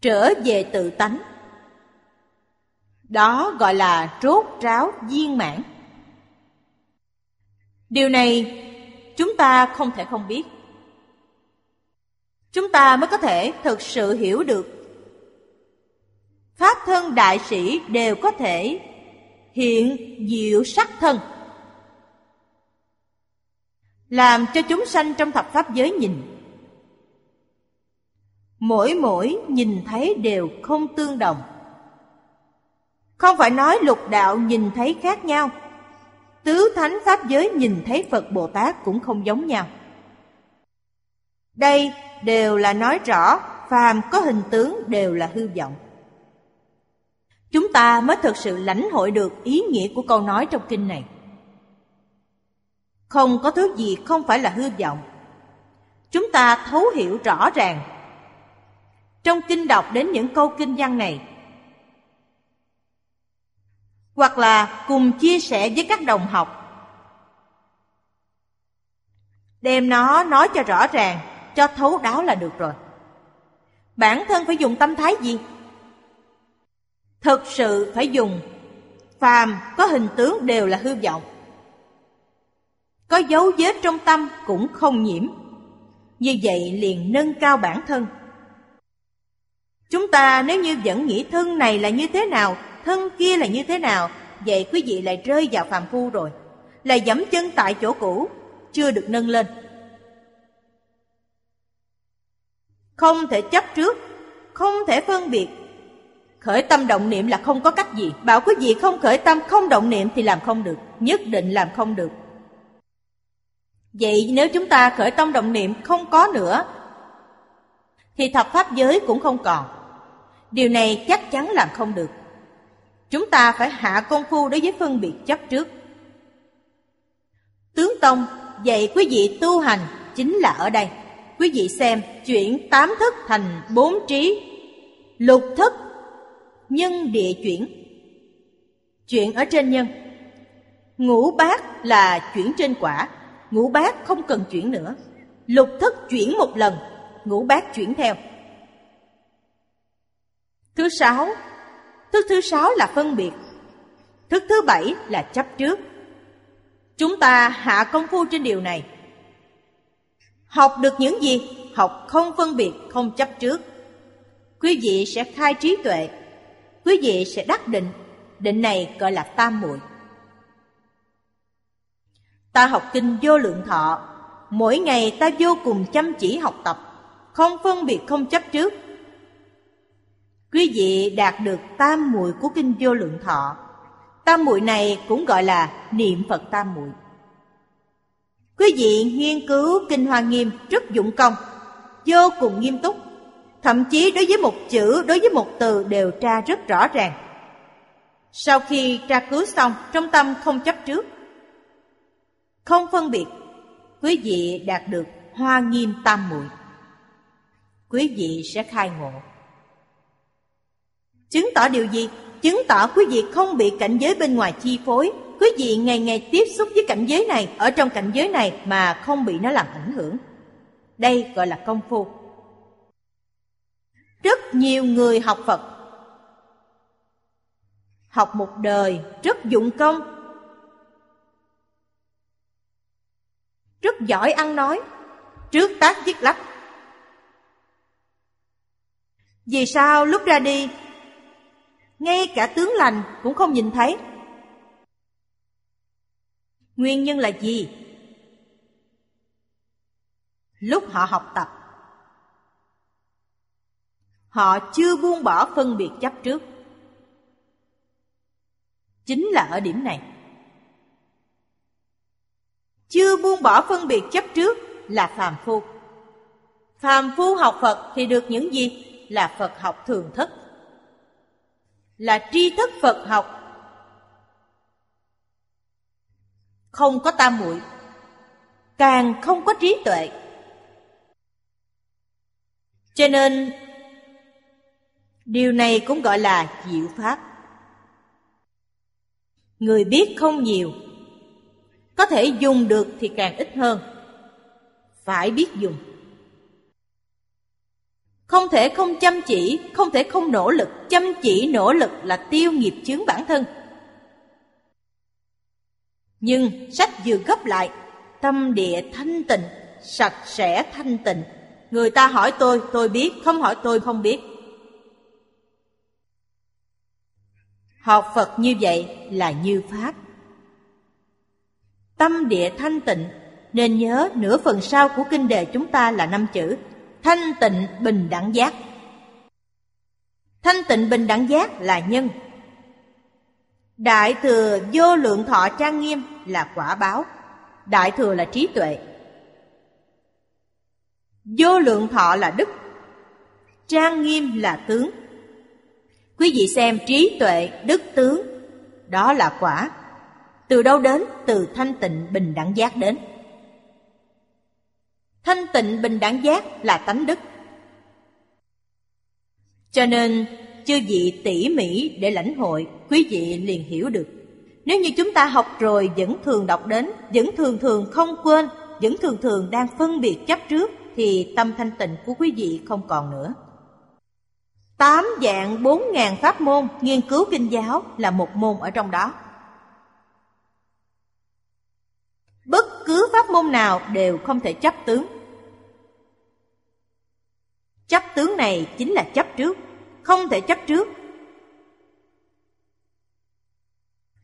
S2: Trở về tự tánh đó gọi là rốt ráo viên mãn. Điều này chúng ta không thể không biết. Chúng ta mới có thể thực sự hiểu được. Pháp thân đại sĩ đều có thể hiện diệu sắc thân. Làm cho chúng sanh trong thập pháp giới nhìn. Mỗi mỗi nhìn thấy đều không tương đồng. Không phải nói lục đạo nhìn thấy khác nhau. Tứ thánh pháp giới nhìn thấy Phật Bồ Tát cũng không giống nhau. Đây đều là nói rõ, phàm có hình tướng đều là hư vọng. Chúng ta mới thực sự lãnh hội được ý nghĩa của câu nói trong kinh này. Không có thứ gì không phải là hư vọng. Chúng ta thấu hiểu rõ ràng trong kinh đọc đến những câu kinh văn này hoặc là cùng chia sẻ với các đồng học. Đem nó nói cho rõ ràng, cho thấu đáo là được rồi. Bản thân phải dùng tâm thái gì? Thực sự phải dùng phàm có hình tướng đều là hư vọng. Có dấu vết trong tâm cũng không nhiễm. Như vậy liền nâng cao bản thân. Chúng ta nếu như vẫn nghĩ thân này là như thế nào, thân kia là như thế nào, Vậy quý vị lại rơi vào phàm phu rồi. Là dẫm chân tại chỗ cũ, Chưa được nâng lên. Không thể chấp trước, Không thể phân biệt. Khởi tâm động niệm là không có cách gì. Bảo quý vị không khởi tâm, không động niệm Thì làm không được. Nhất định làm không được. Vậy nếu chúng ta khởi tâm động niệm không có nữa, Thì thập pháp giới cũng không còn. Điều này chắc chắn làm không được Chúng ta phải hạ công phu đối với phân biệt chấp trước. Tướng Tông dạy quý vị tu hành chính là ở đây. Quý vị xem chuyển tám thức thành bốn trí, lục thức, nhân địa chuyển. Chuyển ở trên nhân. Ngũ bát là chuyển trên quả, ngũ bát không cần chuyển nữa. Lục thức chuyển một lần, ngũ bát chuyển theo. Thứ sáu. Thức thứ sáu là phân biệt. Thức thứ bảy là chấp trước. Chúng ta hạ công phu trên điều này. Học được những gì? Học không phân biệt, không chấp trước. Quý vị sẽ khai trí tuệ. Quý vị sẽ đắc định. Định này gọi là tam muội. Ta học kinh vô lượng thọ. Mỗi ngày ta vô cùng chăm chỉ học tập. Không phân biệt không chấp trước. Quý vị đạt được tam muội của kinh vô lượng thọ. Tam muội này cũng gọi là niệm Phật tam muội. Quý vị nghiên cứu kinh Hoa Nghiêm rất dụng công, vô cùng nghiêm túc, thậm chí đối với một chữ, đối với một từ đều tra rất rõ ràng. Sau khi tra cứu xong, trong tâm không chấp trước, không phân biệt, quý vị đạt được Hoa Nghiêm tam muội. Quý vị sẽ khai ngộ. Chứng tỏ điều gì? Chứng tỏ quý vị không bị cảnh giới bên ngoài chi phối. Quý vị ngày ngày tiếp xúc với cảnh giới này, Ở trong cảnh giới này mà không bị nó làm ảnh hưởng. Đây gọi là công phu. Rất nhiều người học Phật. Học một đời rất dụng công. Rất giỏi ăn nói. Trước tác viết lách. Vì sao lúc ra đi ngay cả tướng lành cũng không nhìn thấy. Nguyên nhân là gì? Lúc họ học tập, họ chưa buông bỏ phân biệt chấp trước. Chính là ở điểm này. Chưa buông bỏ phân biệt chấp trước là phàm phu. Phàm phu học Phật thì được những gì? Là Phật học thường thức là tri thức Phật học. Không có tam muội, càng không có trí tuệ. Cho nên điều này cũng gọi là diệu pháp. Người biết không nhiều, có thể dùng được thì càng ít hơn. Phải biết dùng. Không thể không chăm chỉ, không thể không nỗ lực. Chăm chỉ nỗ lực là tiêu nghiệp chướng bản thân. Nhưng sách vừa gấp lại, tâm địa thanh tịnh, sạch sẽ thanh tịnh. Người ta hỏi tôi, tôi biết, không hỏi tôi không biết. Học Phật như vậy là như Pháp. Tâm địa thanh tịnh, nên nhớ nửa phần sau của kinh đề chúng ta là năm chữ thanh tịnh bình đẳng giác. Thanh tịnh bình đẳng giác là nhân. Đại thừa vô lượng thọ trang nghiêm là quả báo. Đại thừa là trí tuệ. Vô lượng thọ là đức. Trang nghiêm là tướng. Quý vị xem trí tuệ, đức tướng. Đó là quả. Từ đâu đến? Từ thanh tịnh bình đẳng giác đến. Thanh tịnh bình đẳng giác là tánh đức. Cho nên, chư vị tỉ mỉ để lãnh hội, quý vị liền hiểu được. Nếu như chúng ta học rồi vẫn thường đọc đến, vẫn thường thường không quên, vẫn thường thường đang phân biệt chấp trước, thì tâm thanh tịnh của quý vị không còn nữa. Tám dạng bốn ngàn pháp môn nghiên cứu kinh giáo là một môn ở trong đó. Bất cứ pháp môn nào đều không thể chấp tướng. Chấp tướng này chính là chấp trước, không thể chấp trước.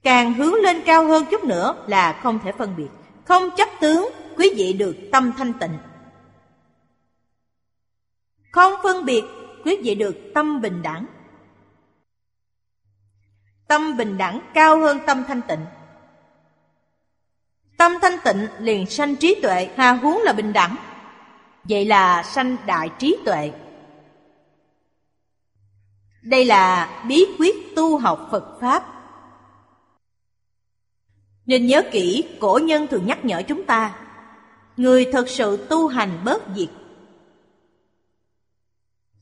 S2: Càng hướng lên cao hơn chút nữa là không thể phân biệt. Không chấp tướng, quý vị được tâm thanh tịnh. Không phân biệt, quý vị được tâm bình đẳng. Tâm bình đẳng cao hơn tâm thanh tịnh. Tâm thanh tịnh liền sanh trí tuệ, hà huống là bình đẳng. Vậy là sanh đại trí tuệ. Đây là bí quyết tu học Phật Pháp. Nên nhớ kỹ, cổ nhân thường nhắc nhở chúng ta, người thật sự tu hành bớt diệt.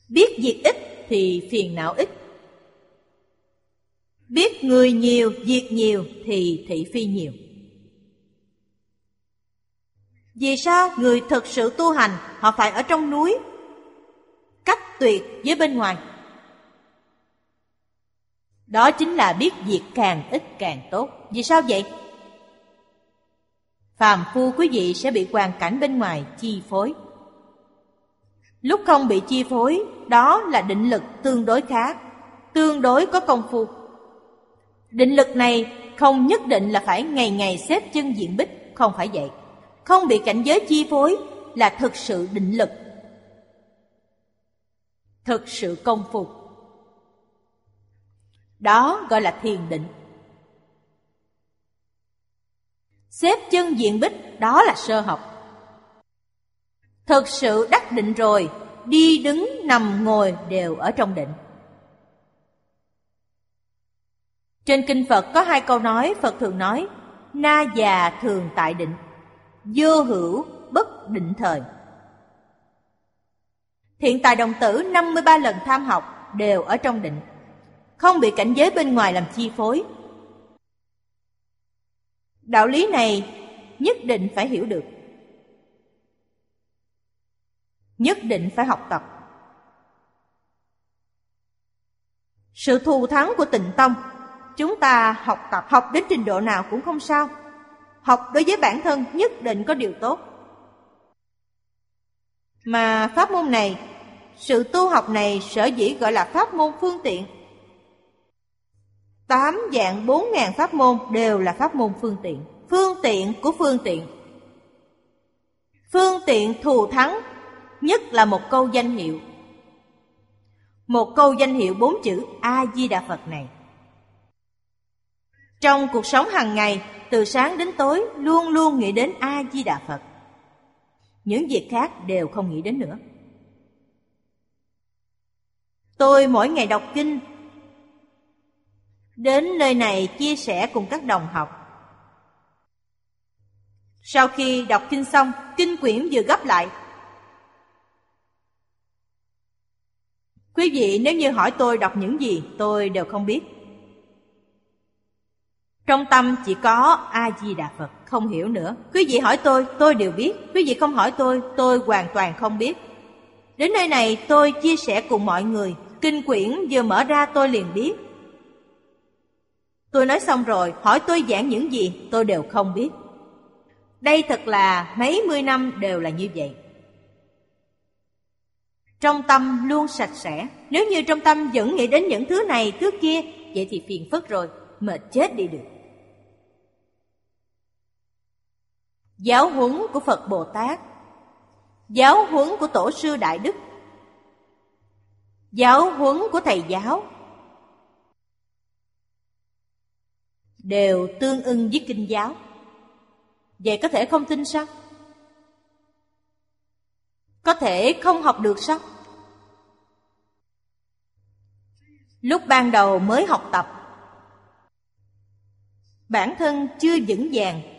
S2: Biết diệt ít thì phiền não ít. Biết người nhiều, diệt nhiều thì thị phi nhiều. Vì sao người thực sự tu hành, họ phải ở trong núi? Cách tuyệt với bên ngoài. Đó chính là biết việc càng ít càng tốt. Vì sao vậy? Phàm phu quý vị sẽ bị hoàn cảnh bên ngoài chi phối. Lúc không bị chi phối, Đó là định lực tương đối khác Tương đối có công phu. Định lực này không nhất định là phải ngày ngày xếp chân diện bích, Không phải vậy không bị cảnh giới chi phối là thực sự định lực thực sự công phục Đó gọi là thiền định. Xếp chân diện bích, đó là sơ học. Thực sự đắc định rồi, đi đứng nằm ngồi đều ở trong định. Trên kinh Phật có hai câu nói Phật thường nói Na già thường tại định Vô hữu bất định thời. Hiện tại đồng tử 53 lần tham học đều ở trong định, Không bị cảnh giới bên ngoài làm chi phối. Đạo lý này nhất định phải hiểu được. Nhất định phải học tập. Sự thù thắng của tịnh tông, Chúng ta học tập, học đến trình độ nào cũng không sao. Học đối với bản thân nhất định có điều tốt. Mà pháp môn này Sự tu học này sở dĩ gọi là pháp môn phương tiện. Tám dạng bốn ngàn pháp môn đều là pháp môn phương tiện. Phương tiện của phương tiện. Phương tiện thù thắng Nhất là một câu danh hiệu. Một câu danh hiệu bốn chữ A-di-đà Phật này. Trong cuộc sống hàng ngày, từ sáng đến tối luôn luôn nghĩ đến A-di-đà Phật. Những việc khác đều không nghĩ đến nữa. Tôi mỗi ngày đọc kinh, đến nơi này chia sẻ cùng các đồng học. Sau khi đọc kinh xong, kinh quyển vừa gấp lại. Quý vị nếu như hỏi tôi đọc những gì, tôi đều không biết. Trong tâm chỉ có A-di-đà Phật, không hiểu nữa. Quý vị hỏi tôi, tôi đều biết. Quý vị không hỏi tôi, tôi hoàn toàn không biết. Đến nơi này tôi chia sẻ cùng mọi người. Kinh quyển vừa mở ra tôi liền biết. Tôi nói xong rồi, hỏi tôi giảng những gì, tôi đều không biết. Đây thật là mấy mươi năm đều là như vậy. Trong tâm luôn sạch sẽ. Nếu như trong tâm vẫn nghĩ đến những thứ này, thứ kia, vậy thì phiền phức rồi, mệt chết đi được. Giáo huấn của Phật Bồ Tát. Giáo huấn của Tổ sư Đại Đức. Giáo huấn của Thầy giáo. Đều tương ưng với kinh giáo. Vậy có thể không tin sao? Có thể không học được sao? Lúc ban đầu mới học tập, Bản thân chưa vững vàng.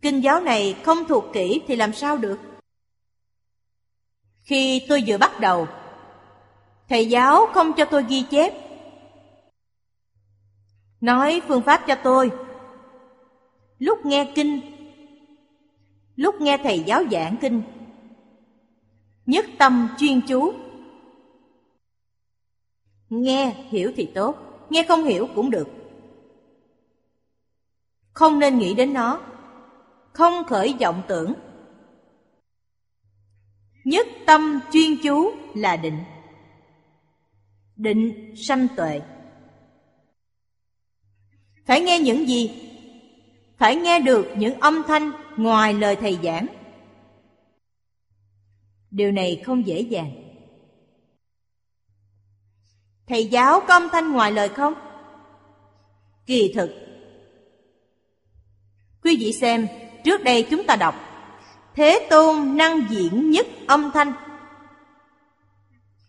S2: Kinh giáo này không thuộc kỹ thì làm sao được? Khi tôi vừa bắt đầu, thầy giáo không cho tôi ghi chép. Nói phương pháp cho tôi. Lúc nghe kinh, lúc nghe thầy giáo giảng kinh, nhất tâm chuyên chú. Nghe hiểu thì tốt, nghe không hiểu cũng được. Không nên nghĩ đến nó không khởi vọng tưởng. Nhất tâm chuyên chú là định. Định sanh tuệ. Phải nghe những gì? Phải nghe được những âm thanh ngoài lời thầy giảng. Điều này không dễ dàng. Thầy giáo có âm thanh ngoài lời không? Kỳ thực. Quý vị xem Trước đây chúng ta đọc, Thế tôn năng diễn nhất âm thanh.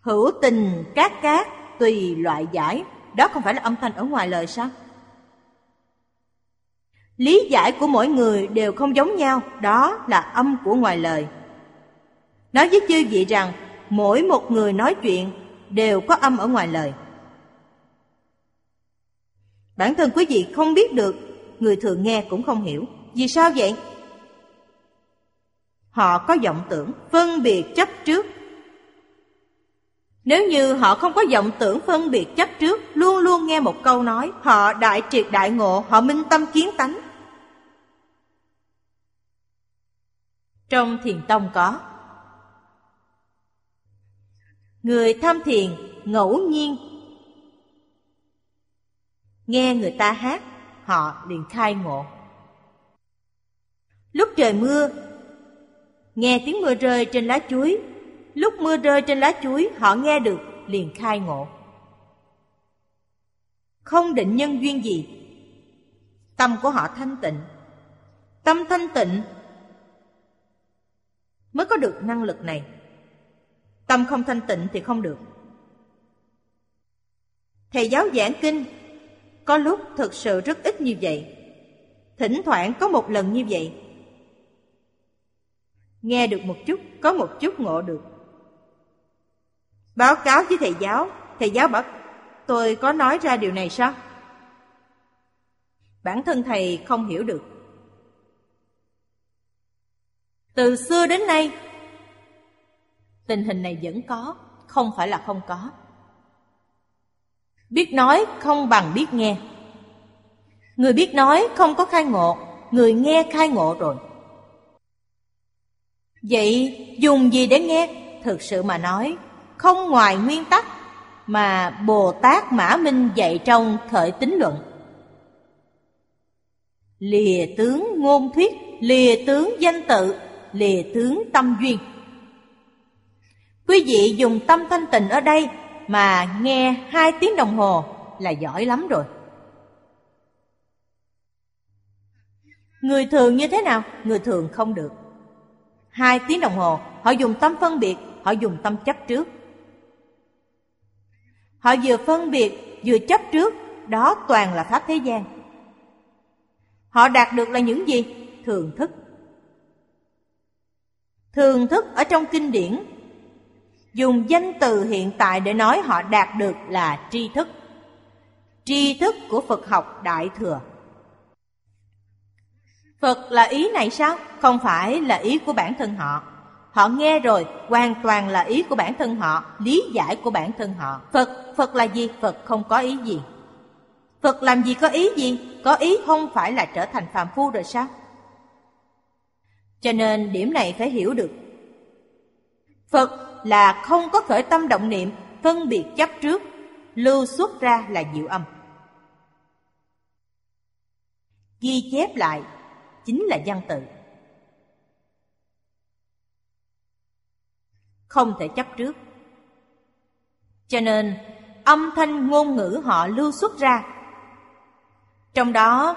S2: Hữu tình cát cát tùy loại giải. Đó không phải là âm thanh ở ngoài lời sao? Lý giải của mỗi người đều không giống nhau. Đó là âm của ngoài lời. Nói với chư vị rằng, Mỗi một người nói chuyện Đều có âm ở ngoài lời. Bản thân quý vị không biết được, Người thường nghe cũng không hiểu. Vì sao vậy? Họ có vọng tưởng phân biệt chấp trước. Nếu như họ không có vọng tưởng phân biệt chấp trước, Luôn luôn nghe một câu nói, Họ đại triệt đại ngộ, Họ minh tâm kiến tánh. Trong thiền tông có, Người tham thiền ngẫu nhiên. Nghe người ta hát, Họ liền khai ngộ. Lúc trời mưa, Nghe tiếng mưa rơi trên lá chuối. Lúc mưa rơi trên lá chuối, Họ nghe được, liền khai ngộ. Không định nhân duyên gì. Tâm của họ thanh tịnh. Tâm thanh tịnh Mới có được năng lực này. Tâm không thanh tịnh thì không được. Thầy giáo giảng kinh, Có lúc thực sự rất ít như vậy. Thỉnh thoảng có một lần như vậy. Nghe được một chút, có một chút ngộ được. Báo cáo với thầy giáo. Thầy giáo bảo Tôi có nói ra điều này sao? Bản thân thầy không hiểu được. Từ xưa đến nay Tình hình này vẫn có Không phải là không có. Biết nói không bằng biết nghe. Người biết nói không có khai ngộ Người nghe khai ngộ rồi. Vậy dùng gì để nghe? Thực sự mà nói, Không ngoài nguyên tắc Mà Bồ Tát Mã Minh dạy trong khởi tính luận Lìa tướng ngôn thuyết, Lìa tướng danh tự, Lìa tướng tâm duyên Quý vị dùng tâm thanh tịnh ở đây Mà nghe hai tiếng đồng hồ Là giỏi lắm rồi Người thường như thế nào? Người thường không được Hai tiếng đồng hồ, Họ dùng tâm phân biệt, Họ dùng tâm chấp trước. Họ vừa phân biệt, Vừa chấp trước, Đó toàn là pháp thế gian. Họ đạt được là những gì? Thường thức. Thường thức ở trong kinh điển, Dùng danh từ hiện tại để nói họ đạt được là tri thức. Tri thức của Phật học Đại Thừa. Phật là ý này sao? Không phải là ý của bản thân họ Họ nghe rồi hoàn toàn là ý của bản thân họ Lý giải của bản thân họ Phật, Phật là gì? Phật không có ý gì Phật làm gì có ý gì? Có ý không phải là trở thành phàm phu rồi sao? Cho nên điểm này phải hiểu được Phật là không có khởi tâm động niệm Phân biệt chấp trước Lưu xuất ra là diệu âm Ghi chép lại Chính là văn tự. Không thể chấp trước. Cho nên, âm thanh ngôn ngữ họ lưu xuất ra. Trong đó,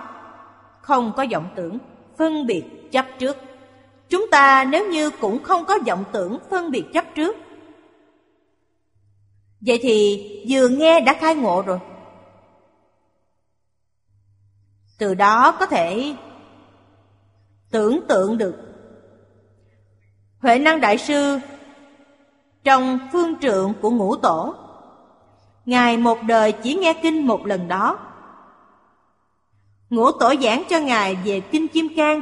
S2: không có vọng tưởng, phân biệt chấp trước. Chúng ta nếu như cũng không có vọng tưởng, phân biệt chấp trước. Vậy thì, vừa nghe đã khai ngộ rồi. Từ đó có thể tưởng tượng được. Huệ năng đại sư Trong phương trượng của ngũ tổ. Ngài một đời chỉ nghe kinh một lần đó. Ngũ tổ giảng cho Ngài về Kinh Kim Cang.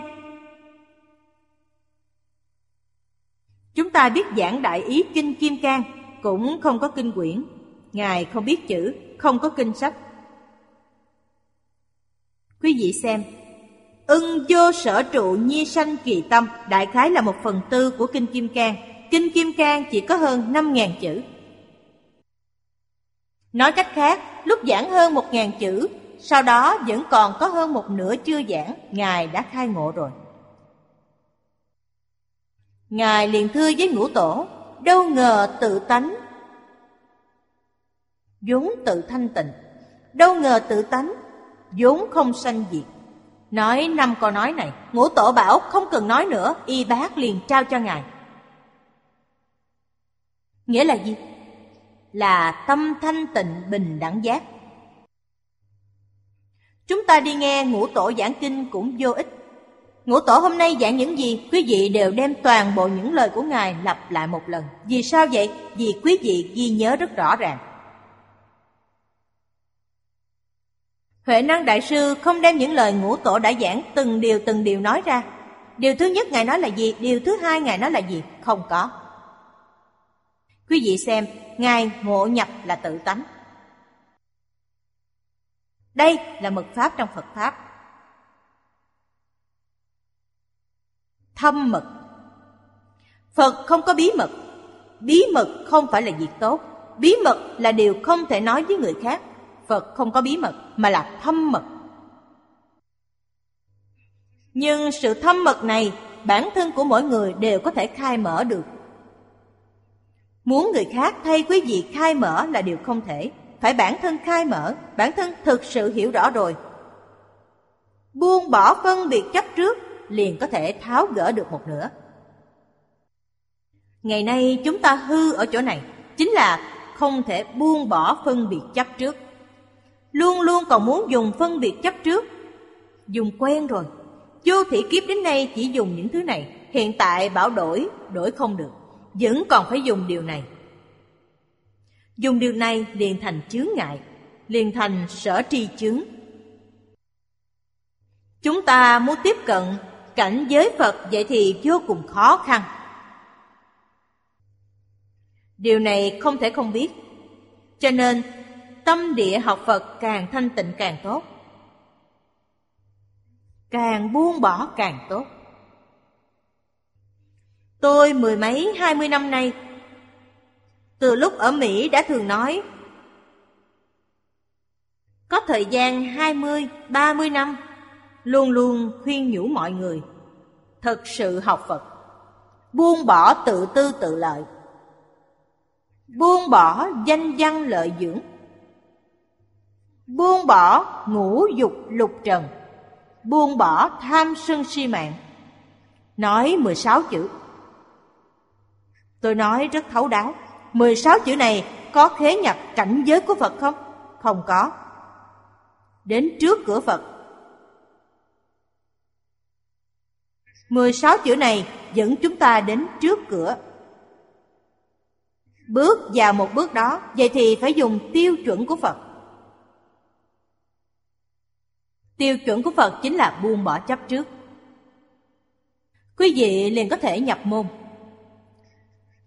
S2: Chúng ta biết giảng đại ý Kinh Kim Cang Cũng không có kinh quyển. Ngài không biết chữ, không có kinh sách. Quý vị xem. Ưng vô sở trụ nhi sanh kỳ tâm Đại khái là một phần tư của Kinh Kim Cang. Kinh Kim Cang chỉ có hơn 5.000 chữ. Nói cách khác, lúc giảng hơn 1.000 chữ Sau đó vẫn còn có hơn một nửa chưa giảng Ngài đã khai ngộ rồi. Ngài liền thưa với ngũ tổ Đâu ngờ tự tánh vốn tự thanh tịnh Đâu ngờ tự tánh vốn không sanh diệt. Nói năm câu nói này, Ngũ tổ bảo không cần nói nữa, Y bác liền trao cho ngài. Nghĩa là gì? Là tâm thanh tịnh bình đẳng giác. Chúng ta đi nghe ngũ tổ giảng kinh cũng vô ích. Ngũ tổ hôm nay giảng những gì, Quý vị đều đem toàn bộ những lời của Ngài lặp lại một lần. Vì sao vậy? Vì quý vị ghi nhớ rất rõ ràng. Huệ năng đại sư không đem những lời ngũ tổ đã giảng từng điều từng điều nói ra. Điều thứ nhất Ngài nói là gì? Điều thứ hai Ngài nói là gì? Không có. Quý vị xem, Ngài ngộ nhập là tự tánh. Đây là mật pháp trong Phật Pháp. Thâm mật Phật không có bí mật. Bí mật không phải là việc tốt. Bí mật là điều không thể nói với người khác. Phật không có bí mật mà là thâm mật. Nhưng sự thâm mật này bản thân của mỗi người đều có thể khai mở được. Muốn người khác thay quý vị khai mở là điều không thể. phải bản thân khai mở, bản thân thực sự hiểu rõ rồi. Buông bỏ phân biệt chấp trước liền có thể tháo gỡ được một nửa. Ngày nay chúng ta hư ở chỗ này chính là không thể buông bỏ phân biệt chấp trước. Luôn luôn còn muốn dùng phân biệt chấp trước. Dùng quen rồi. Chu thị kiếp đến nay chỉ dùng những thứ này. Hiện tại bảo đổi, đổi không được. Vẫn còn phải dùng điều này. Dùng điều này liền thành chướng ngại, liền thành sở tri chướng. Chúng ta muốn tiếp cận cảnh giới Phật vậy thì vô cùng khó khăn. Điều này không thể không biết. Cho nên, tâm địa học Phật càng thanh tịnh càng tốt. Càng buông bỏ càng tốt. Tôi mười mấy hai mươi năm nay từ lúc ở Mỹ đã thường nói Có thời gian 20, 30 năm Luôn luôn khuyên nhủ mọi người thật sự học Phật Buông bỏ tự tư tự lợi Buông bỏ danh văn lợi dưỡng Buông bỏ ngũ dục lục trần Buông bỏ tham sân si mạng Nói 16 chữ Tôi nói rất thấu đáo 16 chữ này có khế nhập cảnh giới của Phật không? Không có. Đến trước cửa Phật. 16 chữ này dẫn chúng ta đến trước cửa. Bước vào một bước đó, vậy thì phải dùng tiêu chuẩn của Phật. Tiêu chuẩn của Phật chính là buông bỏ chấp trước. Quý vị liền có thể nhập môn.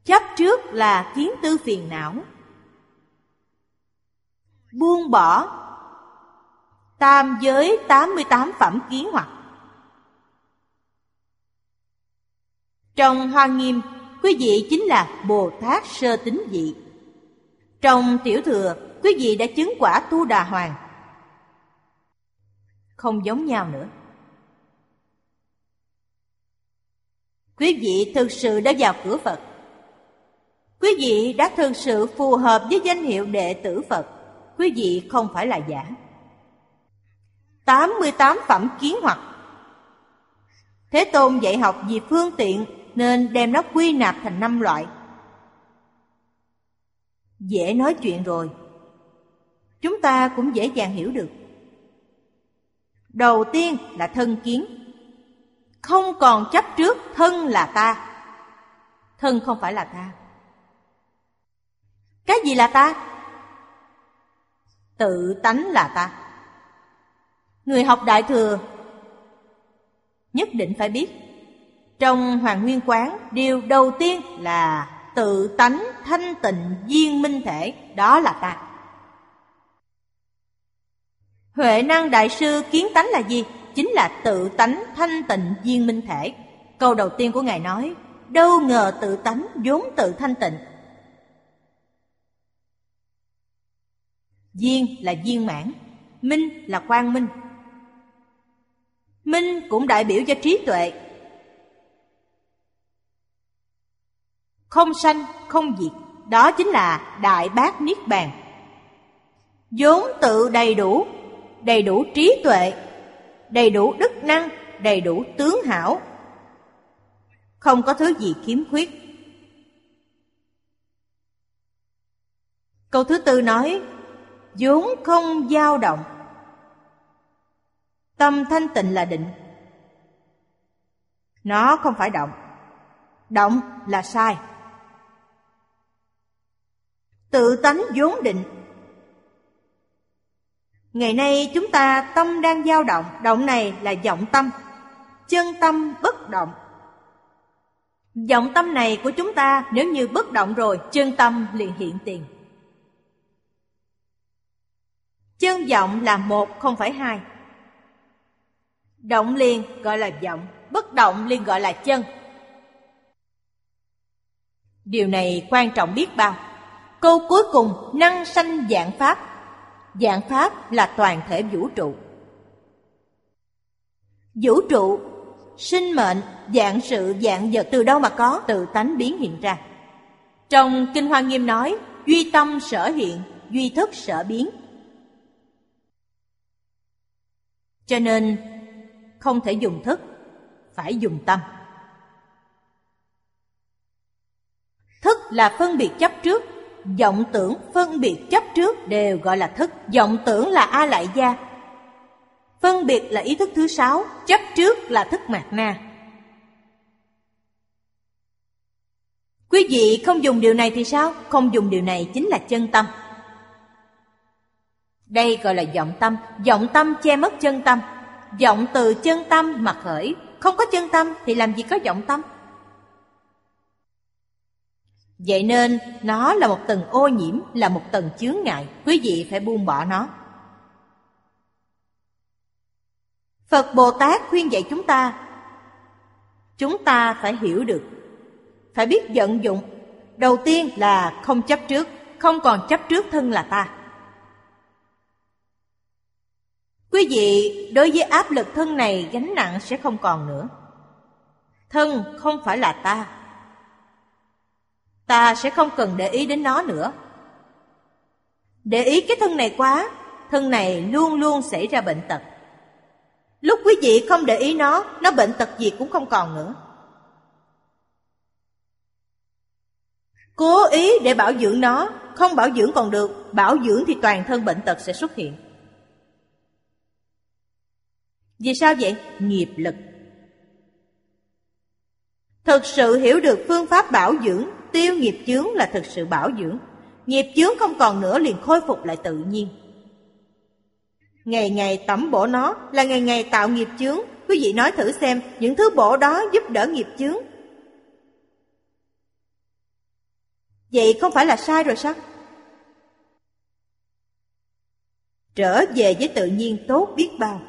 S2: Chấp trước là kiến tư phiền não Buông bỏ Tam giới 88 phẩm kiến hoặc Trong Hoa Nghiêm, quý vị chính là Bồ Tát sơ tính dị Trong Tiểu Thừa, quý vị đã chứng quả Tu Đà Hoàng. Không giống nhau nữa. Quý vị thực sự đã vào cửa Phật. Quý vị đã thực sự phù hợp với danh hiệu đệ tử Phật. Quý vị không phải là giả. 88 phẩm kiến hoặc Thế Tôn dạy học vì phương tiện nên đem nó quy nạp thành năm loại. Dễ nói chuyện rồi. Chúng ta cũng dễ dàng hiểu được. Đầu tiên là thân kiến. Không còn chấp trước, thân là ta. Thân không phải là ta. Cái gì là ta? Tự tánh là ta. Người học Đại Thừa nhất định phải biết, trong Hoàng Nguyên Quán, điều đầu tiên là tự tánh thanh tịnh viên minh thể, đó là ta. Huệ năng đại sư kiến tánh là gì? Chính là tự tánh thanh tịnh viên minh thể. Câu đầu tiên của Ngài nói, đâu ngờ tự tánh vốn tự thanh tịnh Viên là viên mãn, minh là quang minh. Minh cũng đại biểu cho trí tuệ. Không sanh, không diệt, đó chính là đại bác niết bàn. vốn tự đầy đủ, đầy đủ trí tuệ, đầy đủ đức năng, đầy đủ tướng hảo. Không có thứ gì khiếm khuyết. Câu thứ tư nói vốn không dao động. Tâm thanh tịnh là định. Nó không phải động. Động là sai. Tự tánh vốn định ngày nay chúng ta tâm đang dao động động này là vọng tâm. Chân tâm bất động. Vọng tâm này của chúng ta nếu như bất động rồi, chân tâm liền hiện tiền. Chân vọng là một, không phải hai. Động liền gọi là vọng, Bất động liền gọi là chân. Điều này quan trọng biết bao. Câu cuối cùng, năng sanh dạng pháp. Dạng pháp là toàn thể vũ trụ Vũ trụ Sinh mệnh, dạng sự, dạng vật từ đâu mà có Từ tánh biến hiện ra Trong Kinh Hoa Nghiêm nói Duy tâm sở hiện duy thức sở biến. Cho nên không thể dùng thức, phải dùng tâm. Thức là phân biệt chấp trước, vọng tưởng phân biệt chấp trước đều gọi là thức. Vọng tưởng là A lại gia. Phân biệt là ý thức thứ sáu, chấp trước là thức mạt na. Quý vị không dùng điều này thì sao? Không dùng điều này chính là chân tâm. Đây gọi là vọng tâm, vọng tâm che mất chân tâm. Vọng từ chân tâm mà khởi, không có chân tâm thì làm gì có vọng tâm? Vậy nên nó là một tầng ô nhiễm, là một tầng chướng ngại, quý vị phải buông bỏ nó. Phật Bồ Tát khuyên dạy chúng ta, chúng ta phải hiểu được, phải biết vận dụng. Đầu tiên là không chấp trước, không còn chấp trước thân là ta. Quý vị đối với áp lực thân này gánh nặng sẽ không còn nữa. Thân không phải là ta, ta sẽ không cần để ý đến nó nữa. Để ý cái thân này quá, thân này luôn luôn xảy ra bệnh tật. Lúc quý vị không để ý nó, nó bệnh tật gì cũng không còn nữa. Cố ý để bảo dưỡng nó, không bảo dưỡng còn được, bảo dưỡng thì toàn thân bệnh tật sẽ xuất hiện. Vì sao vậy? Nghiệp lực. Thực sự hiểu được phương pháp bảo dưỡng tiêu nghiệp chướng là thực sự bảo dưỡng. Nghiệp chướng không còn nữa liền khôi phục lại tự nhiên. Ngày ngày tẩm bổ nó là ngày ngày tạo nghiệp chướng. Quý vị nói thử xem, những thứ bổ đó giúp đỡ nghiệp chướng. Vậy không phải là sai rồi sao? Trở về với tự nhiên tốt biết bao.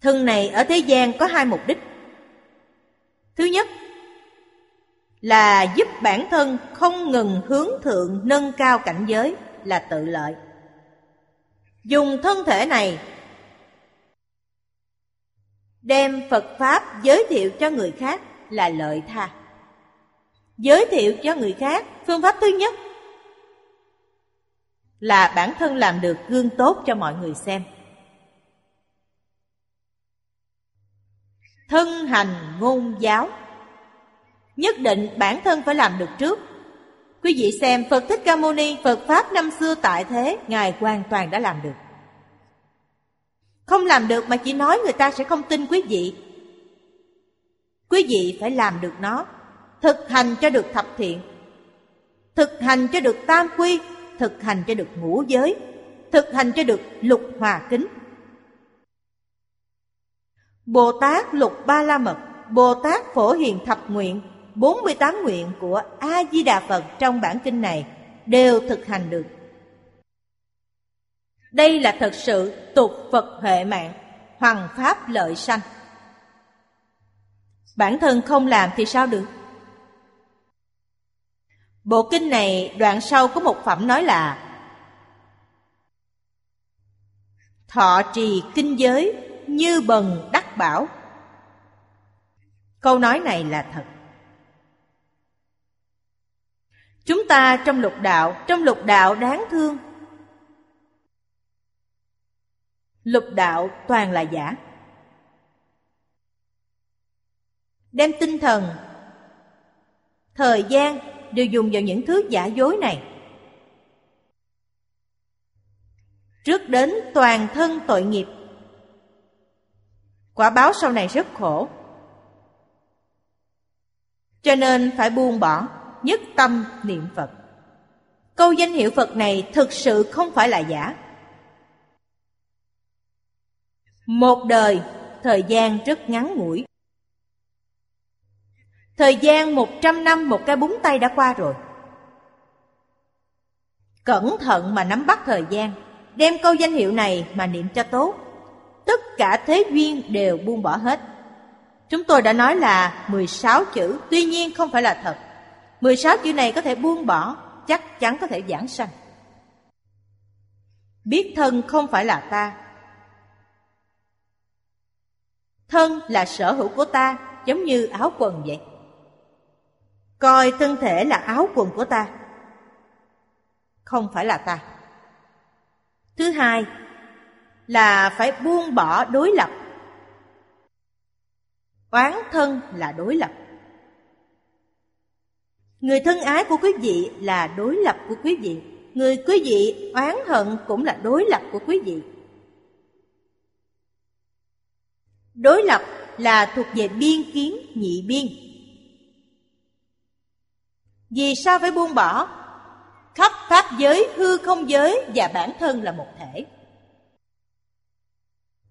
S2: Thân này ở thế gian có hai mục đích. Thứ nhất là giúp bản thân không ngừng hướng thượng, nâng cao cảnh giới là tự lợi. Dùng thân thể này đem Phật Pháp giới thiệu cho người khác là lợi tha. Giới thiệu cho người khác, phương pháp thứ nhất là bản thân làm được gương tốt cho mọi người xem. Thân hành ngôn giáo Nhất định bản thân phải làm được trước. Quý vị xem Phật Thích Ca Mâu Ni, Phật Pháp năm xưa tại thế, Ngài hoàn toàn đã làm được. Không làm được mà chỉ nói người ta sẽ không tin quý vị. Quý vị phải làm được nó, Thực hành cho được thập thiện, Thực hành cho được tam quy, Thực hành cho được ngũ giới, Thực hành cho được lục hòa kính. Bồ Tát lục ba la mật, Bồ Tát phổ hiền thập nguyện 48 nguyện của A-di-đà Phật trong bản kinh này đều thực hành được. Đây là thật sự tục Phật hệ mạng, hoàng pháp lợi sanh. Bản thân không làm thì sao được? Bộ kinh này đoạn sau có một phẩm nói là Thọ trì kinh giới như bần đắc bảo Câu nói này là thật Chúng ta trong lục đạo, trong lục đạo đáng thương. Lục đạo toàn là giả. Đem tinh thần, thời gian đều dùng vào những thứ giả dối này. Trước đến toàn thân tội nghiệp. Quả báo sau này rất khổ. Cho nên phải buông bỏ nhất tâm niệm Phật. Câu danh hiệu Phật này thực sự không phải là giả. Một đời, thời gian rất ngắn ngủi. Thời gian một trăm năm một cái búng tay đã qua rồi. Cẩn thận mà nắm bắt thời gian, đem câu danh hiệu này mà niệm cho tốt. Tất cả thế duyên đều buông bỏ hết. Chúng tôi đã nói là 16 chữ, tuy nhiên không phải là thật. 16 chữ này có thể buông bỏ, chắc chắn có thể giảng sanh. Biết thân không phải là ta. Thân là sở hữu của ta, giống như áo quần vậy. Coi thân thể là áo quần của ta. không phải là ta. Thứ hai là phải buông bỏ đối lập. Oán thân là đối lập. Người thân ái của quý vị là đối lập của quý vị. Người quý vị oán hận cũng là đối lập của quý vị. Đối lập là thuộc về biên kiến nhị biên. Vì sao phải buông bỏ? Khắp pháp giới, hư không giới và bản thân là một thể.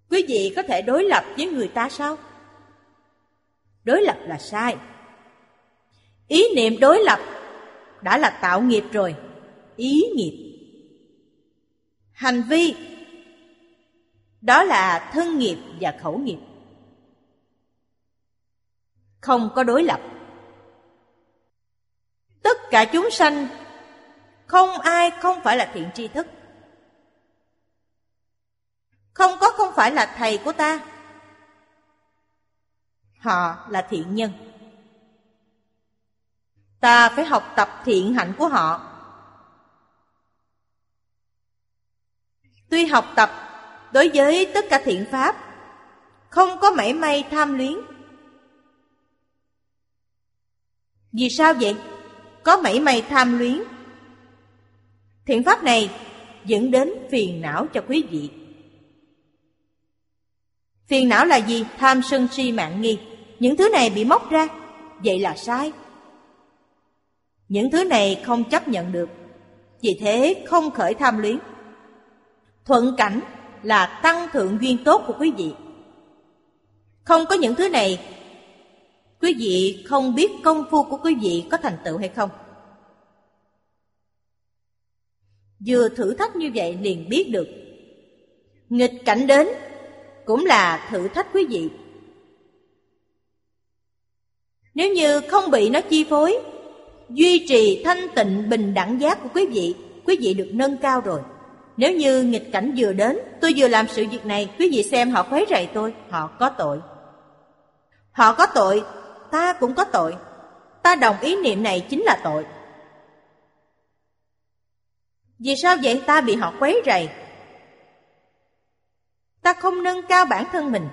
S2: Quý vị có thể đối lập với người ta sao? Đối lập là sai. Ý niệm đối lập đã là tạo nghiệp rồi. Ý nghiệp. Hành vi đó là thân nghiệp và khẩu nghiệp. Không có đối lập. Tất cả chúng sanh, không ai không phải là thiện tri thức. Không có không phải là thầy của ta. Họ là thiện nhân. Ta phải học tập thiện hạnh của họ. Tuy học tập đối với tất cả thiện pháp, không có mảy may tham luyến. Vì sao vậy? Có mảy may tham luyến. Thiện pháp này dẫn đến phiền não cho quý vị. Phiền não là gì? Tham sân si mạng nghi. Những thứ này bị móc ra, vậy là sai. Những thứ này không chấp nhận được, vì thế không khởi tham luyến. Thuận cảnh là tăng thượng duyên tốt của quý vị. Không có những thứ này, quý vị không biết công phu của quý vị có thành tựu hay không. Vừa thử thách như vậy liền biết được. Nghịch cảnh đến cũng là thử thách quý vị. Nếu như không bị nó chi phối, duy trì thanh tịnh bình đẳng giác của quý vị, quý vị được nâng cao rồi. Nếu như nghịch cảnh vừa đến, tôi vừa làm sự việc này, quý vị xem họ khuấy rầy tôi, họ có tội. Họ có tội, ta cũng có tội. Ta đồng ý niệm này chính là tội. Vì sao vậy ta bị họ quấy rầy? Ta không nâng cao bản thân mình.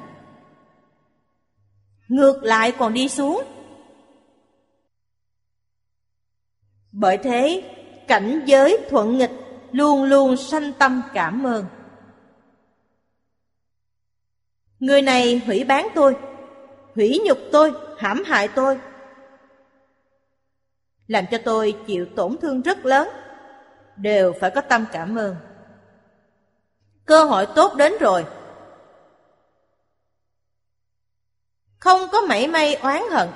S2: Ngược lại còn đi xuống. Bởi thế, cảnh giới thuận nghịch luôn luôn sanh tâm cảm ơn. Người này hủy bán tôi, hủy nhục tôi, hãm hại tôi. Làm cho tôi chịu tổn thương rất lớn, đều phải có tâm cảm ơn. Cơ hội tốt đến rồi. Không có mảy may oán hận.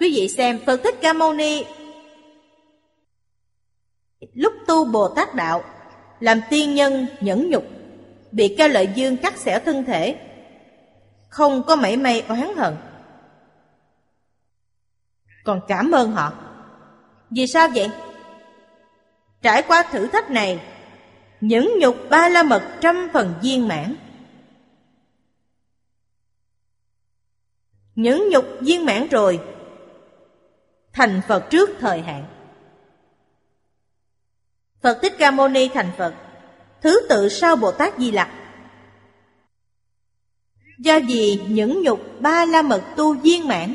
S2: Quý vị xem Phật Thích Ca Mâu Ni lúc tu Bồ Tát Đạo, làm tiên nhân nhẫn nhục, bị ca lợi dương cắt xẻ thân thể, không có mảy may oán hận. Còn cảm ơn họ. Vì sao vậy? Trải qua thử thách này, nhẫn nhục ba la mật trăm phần viên mãn. Nhẫn nhục viên mãn rồi, thành phật trước thời hạn. Phật Thích Ca Mâu Ni thành Phật, Thứ tự sau Bồ Tát Di Lặc. Do gì những nhục ba la mật tu viên mãn,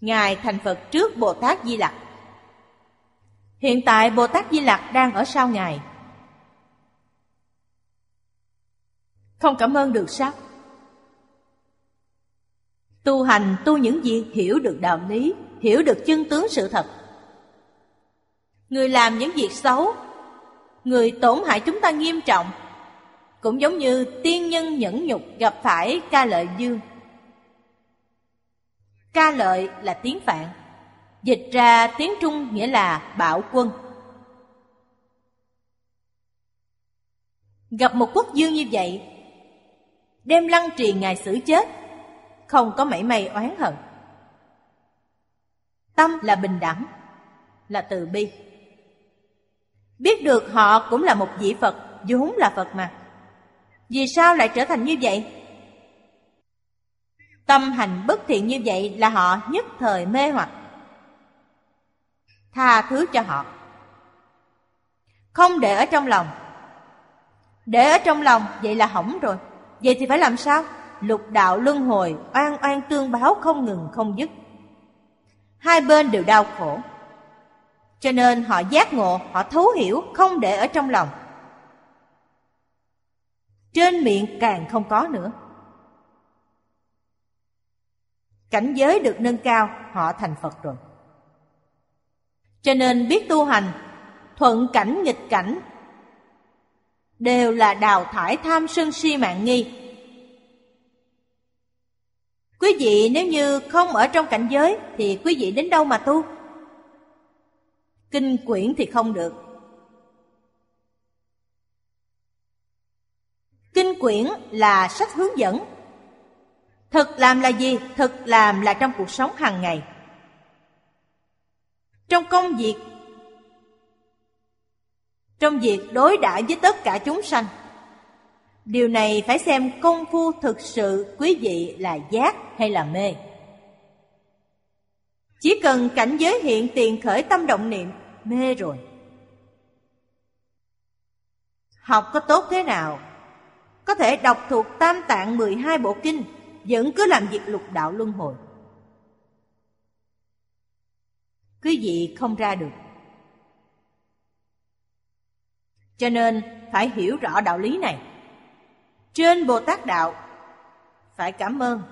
S2: Ngài thành Phật trước Bồ Tát Di Lặc. Hiện tại Bồ Tát Di Lặc đang ở sau Ngài. Không cảm ơn được sao? Tu hành tu những gì hiểu được đạo lý, Hiểu được chân tướng sự thật. Người làm những việc xấu. Người tổn hại chúng ta nghiêm trọng. Cũng giống như tiên nhân nhẫn nhục gặp phải ca lợi dương. Ca lợi là tiếng Phạn. Dịch ra tiếng Trung nghĩa là bạo quân. Gặp một quốc dương như vậy, Đem lăng trì ngài xử chết, Không có mảy may oán hận. Tâm là bình đẳng, Là từ bi. Biết được họ cũng là một vị Phật, vốn là Phật mà. Vì sao lại trở thành như vậy? Tâm hành bất thiện như vậy là họ nhất thời mê hoặc. Tha thứ cho họ. Không để ở trong lòng Để ở trong lòng vậy là hỏng rồi Vậy thì phải làm sao? Lục đạo luân hồi Oan oan tương báo không ngừng không dứt Hai bên đều đau khổ cho nên họ giác ngộ, Họ thấu hiểu, không để ở trong lòng. Trên miệng càng không có nữa. Cảnh giới được nâng cao, Họ thành Phật rồi. Cho nên biết tu hành, Thuận cảnh, nghịch cảnh, Đều là đào thải tham sân si mạng nghi. Quý vị, nếu như không ở trong cảnh giới, Thì quý vị đến đâu mà tu? Kinh quyển thì không được Kinh quyển là sách hướng dẫn Thực làm là gì? Thực làm là trong cuộc sống hàng ngày Trong công việc Trong việc đối đãi với tất cả chúng sanh Điều này phải xem công phu thực sự quý vị là giác hay là mê. Chỉ cần cảnh giới hiện tiền khởi tâm động niệm, mê rồi. Học có tốt thế nào? Có thể đọc thuộc tam tạng 12 bộ kinh, vẫn cứ làm việc lục đạo luân hồi. Quý vị không ra được. Cho nên phải hiểu rõ đạo lý này. Trên Bồ Tát Đạo Phải cảm ơn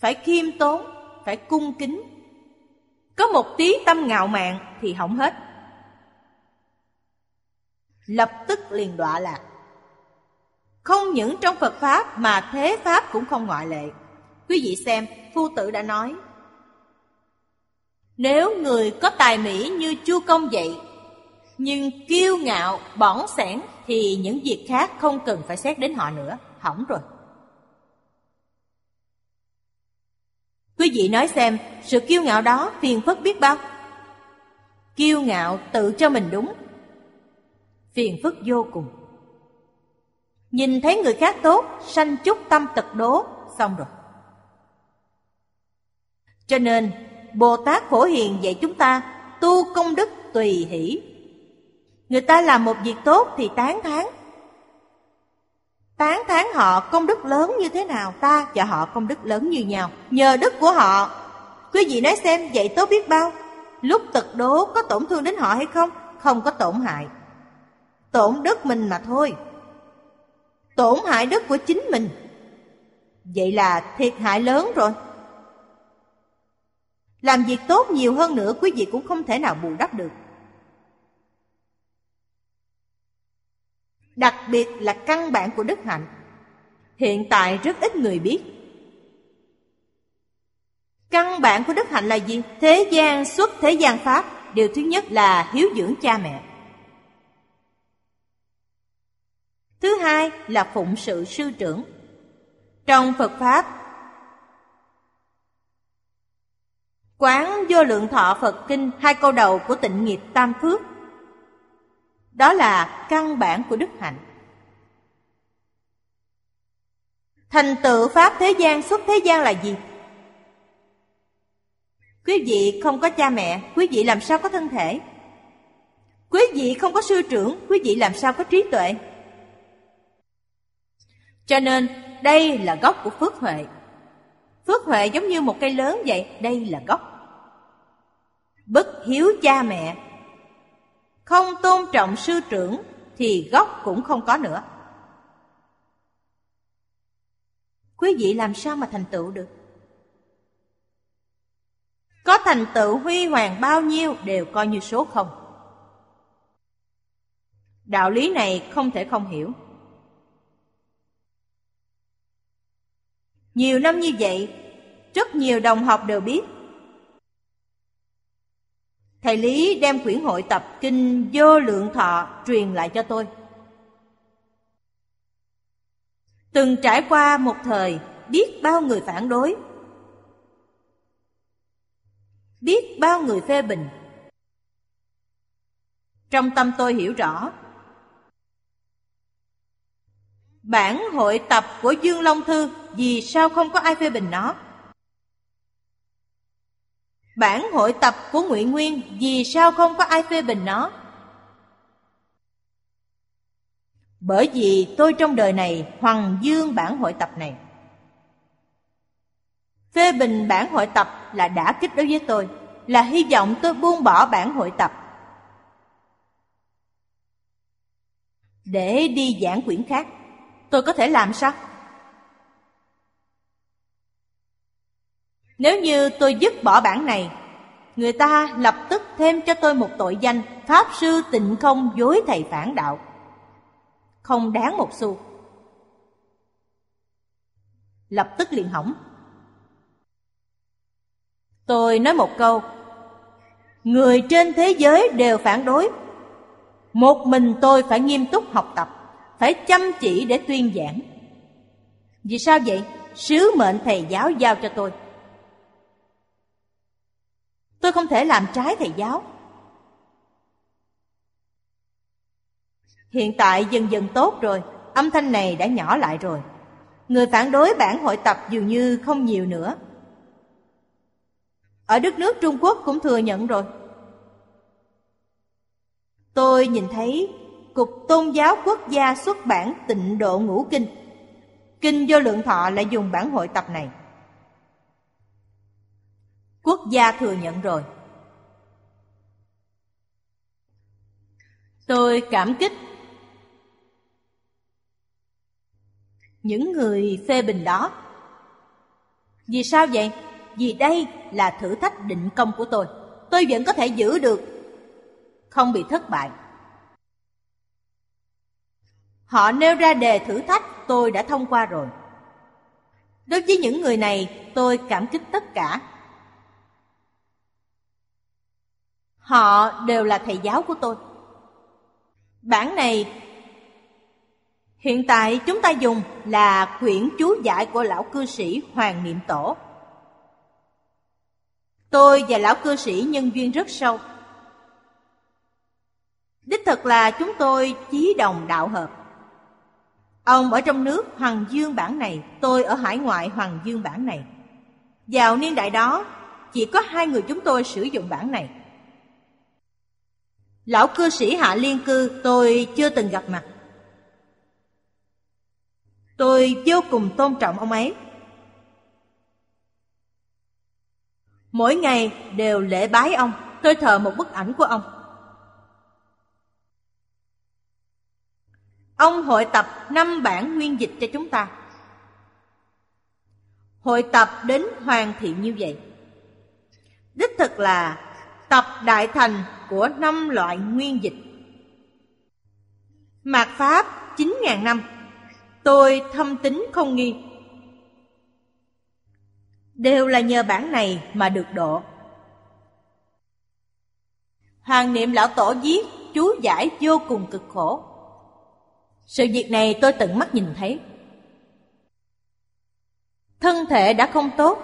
S2: Phải khiêm tốn Phải cung kính có một tí tâm ngạo mạn Thì hỏng hết. Lập tức liền đọa lạc. Không những trong Phật Pháp Mà thế Pháp cũng không ngoại lệ. Quý vị xem Phu tử đã nói Nếu người có tài mỹ như Chu Công vậy Nhưng kiêu ngạo, bỏng sẻn thì những việc khác không cần phải xét đến họ nữa, hỏng rồi. Quý vị nói xem, sự kiêu ngạo đó phiền phức biết bao? Kiêu ngạo tự cho mình đúng, phiền phức vô cùng. Nhìn thấy người khác tốt, sanh chút tâm tật đố, xong rồi. Cho nên, Bồ Tát Phổ Hiền dạy chúng ta tu công đức tùy hỷ Người ta làm một việc tốt thì tán thán Tán thán họ công đức lớn như thế nào Ta và họ công đức lớn như nhau? Nhờ đức của họ. Quý vị nói xem, vậy tốt biết bao? Lúc tật đố có tổn thương đến họ hay không? Không có tổn hại. Tổn đức mình mà thôi. Tổn hại đức của chính mình. Vậy là thiệt hại lớn rồi. Làm việc tốt nhiều hơn nữa, Quý vị cũng không thể nào bù đắp được. Đặc biệt là căn bản của đức hạnh. Hiện tại rất ít người biết. Căn bản của đức hạnh là gì? Thế gian xuất thế gian pháp. Điều thứ nhất là hiếu dưỡng cha mẹ. Thứ hai là phụng sự sư trưởng. Trong phật pháp, quán vô lượng thọ phật kinh, hai câu đầu của tịnh nghiệp tam phước đó là căn bản của đức hạnh. Thành tựu Pháp thế gian xuất thế gian là gì? Quý vị không có cha mẹ, quý vị làm sao có thân thể? Quý vị không có sư trưởng, quý vị làm sao có trí tuệ? Cho nên đây là gốc của phước huệ. Phước huệ giống như một cây lớn vậy, đây là gốc. Bất hiếu cha mẹ không tôn trọng sư trưởng thì gốc cũng không có nữa. Quý vị làm sao mà thành tựu được? Có thành tựu huy hoàng bao nhiêu đều coi như số không. Đạo lý này không thể không hiểu. Nhiều năm như vậy, rất nhiều đồng học đều biết Thầy Lý đem quyển hội tập Kinh Vô Lượng Thọ truyền lại cho tôi. Từng trải qua một thời biết bao người phản đối, biết bao người phê bình. Trong tâm tôi hiểu rõ, bản hội tập của Dương Long Thư vì sao không có ai phê bình nó? Bản hội tập của Nguyễn Nguyên vì sao không có ai phê bình nó? Bởi vì tôi trong đời này hoàng dương bản hội tập này. Phê bình bản hội tập là đã kích đối với tôi, là hy vọng tôi buông bỏ bản hội tập. Để đi giảng quyển khác, tôi có thể làm sao? Nếu như tôi dứt bỏ bản này, người ta lập tức thêm cho tôi một tội danh Pháp sư tịnh không dối thầy phản đạo. Không đáng một xu. Lập tức liền hỏng. Tôi nói một câu, người trên thế giới đều phản đối. Một mình tôi phải nghiêm túc học tập, phải chăm chỉ để tuyên giảng. Vì sao vậy? Sứ mệnh thầy giáo giao cho tôi. Tôi không thể làm trái thầy giáo. Hiện tại dần dần tốt rồi, âm thanh này đã nhỏ lại rồi. Người phản đối bản hội tập dường như không nhiều nữa. Ở đất nước Trung Quốc cũng thừa nhận rồi. Tôi nhìn thấy Cục Tôn giáo Quốc gia xuất bản tịnh độ ngũ kinh. Kinh vô lượng thọ lại dùng bản hội tập này. Quốc gia thừa nhận rồi. Tôi cảm kích những người phê bình đó. Vì sao vậy? Vì đây là thử thách định công của tôi. Tôi vẫn có thể giữ được, không bị thất bại. Họ nêu ra đề thử thách tôi đã thông qua rồi. Đối với những người này, tôi cảm kích tất cả. Họ đều là thầy giáo của tôi. Bản này hiện tại chúng ta dùng là quyển chú giải của lão cư sĩ Hoàng Niệm Tổ. Tôi và lão cư sĩ nhân duyên rất sâu. Đích thực là chúng tôi chí đồng đạo hợp. Ông ở trong nước Hoàng Dương bản này, tôi ở hải ngoại Hoàng Dương bản này. Vào niên đại đó, chỉ có hai người chúng tôi sử dụng bản này. Lão cư sĩ Hạ Liên Cư tôi chưa từng gặp mặt. Tôi vô cùng tôn trọng ông ấy. Mỗi ngày đều lễ bái ông, tôi thờ một bức ảnh của ông. Ông hội tập năm bản nguyên dịch cho chúng ta. Hội tập đến hoàn thiện như vậy. Đích thực là tập đại thành của năm loại nguyên dịch. Mạt Pháp 9.000 năm, tôi thâm tính không nghi. Đều là nhờ bản này mà được độ. Hoàng niệm lão tổ viết chú giải vô cùng cực khổ. Sự việc này tôi tận mắt nhìn thấy. Thân thể đã không tốt.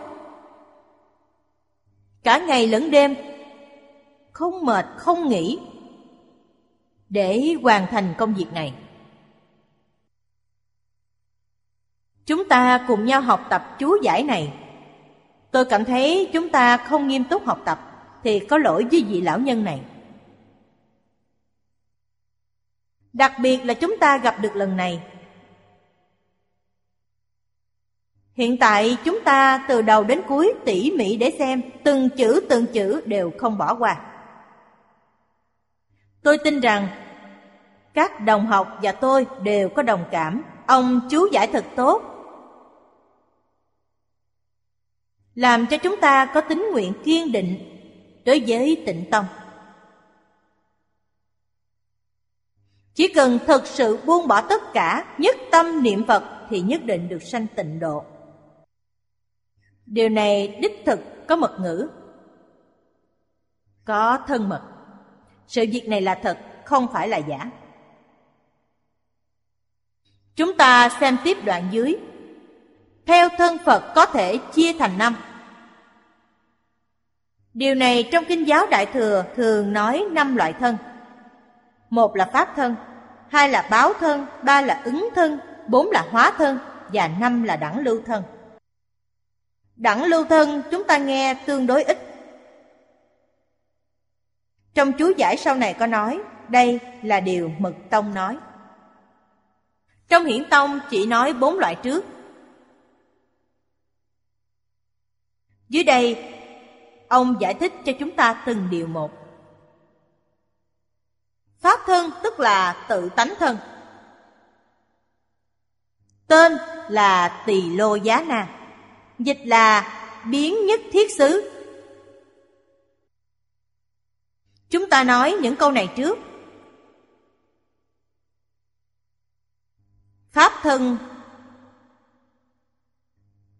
S2: Cả ngày lẫn đêm không mệt, không nghỉ để hoàn thành công việc này. Chúng ta cùng nhau học tập chú giải này. Tôi cảm thấy chúng ta không nghiêm túc học tập thì có lỗi với vị lão nhân này. Đặc biệt là chúng ta gặp được lần này. Hiện tại chúng ta từ đầu đến cuối tỉ mỉ để xem từng chữ từng chữ đều không bỏ qua. Tôi tin rằng các đồng học và tôi đều có đồng cảm. Ông chú giải thật tốt. Làm cho chúng ta có tính nguyện kiên định đối với tịnh tông. Chỉ cần thực sự buông bỏ tất cả, nhất tâm niệm Phật thì nhất định được sanh tịnh độ. Điều này đích thực có mật ngữ, có thân mật. Sự việc này là thật, không phải là giả. Chúng ta xem tiếp đoạn dưới. Theo thân Phật có thể chia thành năm. Điều này trong Kinh giáo Đại Thừa thường nói năm loại thân. Một là Pháp thân, hai là báo thân, ba là ứng thân, bốn là hóa thân và năm là đẳng lưu thân. Đẳng lưu thân chúng ta nghe tương đối ít trong chú giải sau này có nói, đây là điều Mật Tông nói. Trong hiển tông chỉ nói bốn loại trước. Dưới đây, ông giải thích cho chúng ta từng điều một. Pháp thân tức là tự tánh thân. Tên là tỳ lô giá na, dịch là biến nhất thiết xứ. Chúng ta nói những câu này trước. Pháp thân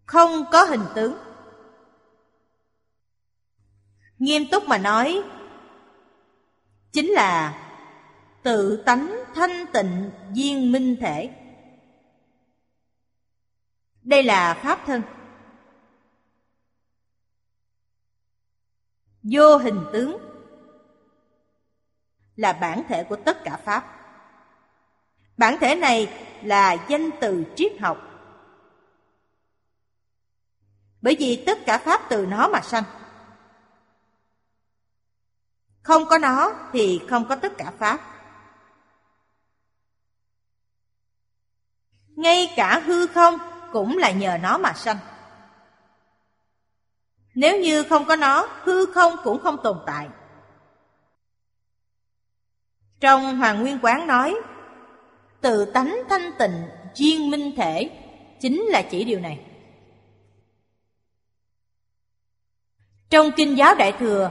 S2: không có hình tướng. Nghiêm túc mà nói, chính là tự tánh thanh tịnh viên minh thể. Đây là pháp thân. Vô hình tướng là bản thể của tất cả pháp. Bản thể này là danh từ triết học. Bởi vì tất cả pháp từ nó mà sanh. Không có nó thì không có tất cả pháp. Ngay cả hư không cũng là nhờ nó mà sanh. Nếu như không có nó, hư không cũng không tồn tại. Trong Hoàng Nguyên Quán nói, tự tánh thanh tịnh, duyên minh thể, chính là chỉ điều này. Trong Kinh giáo Đại Thừa,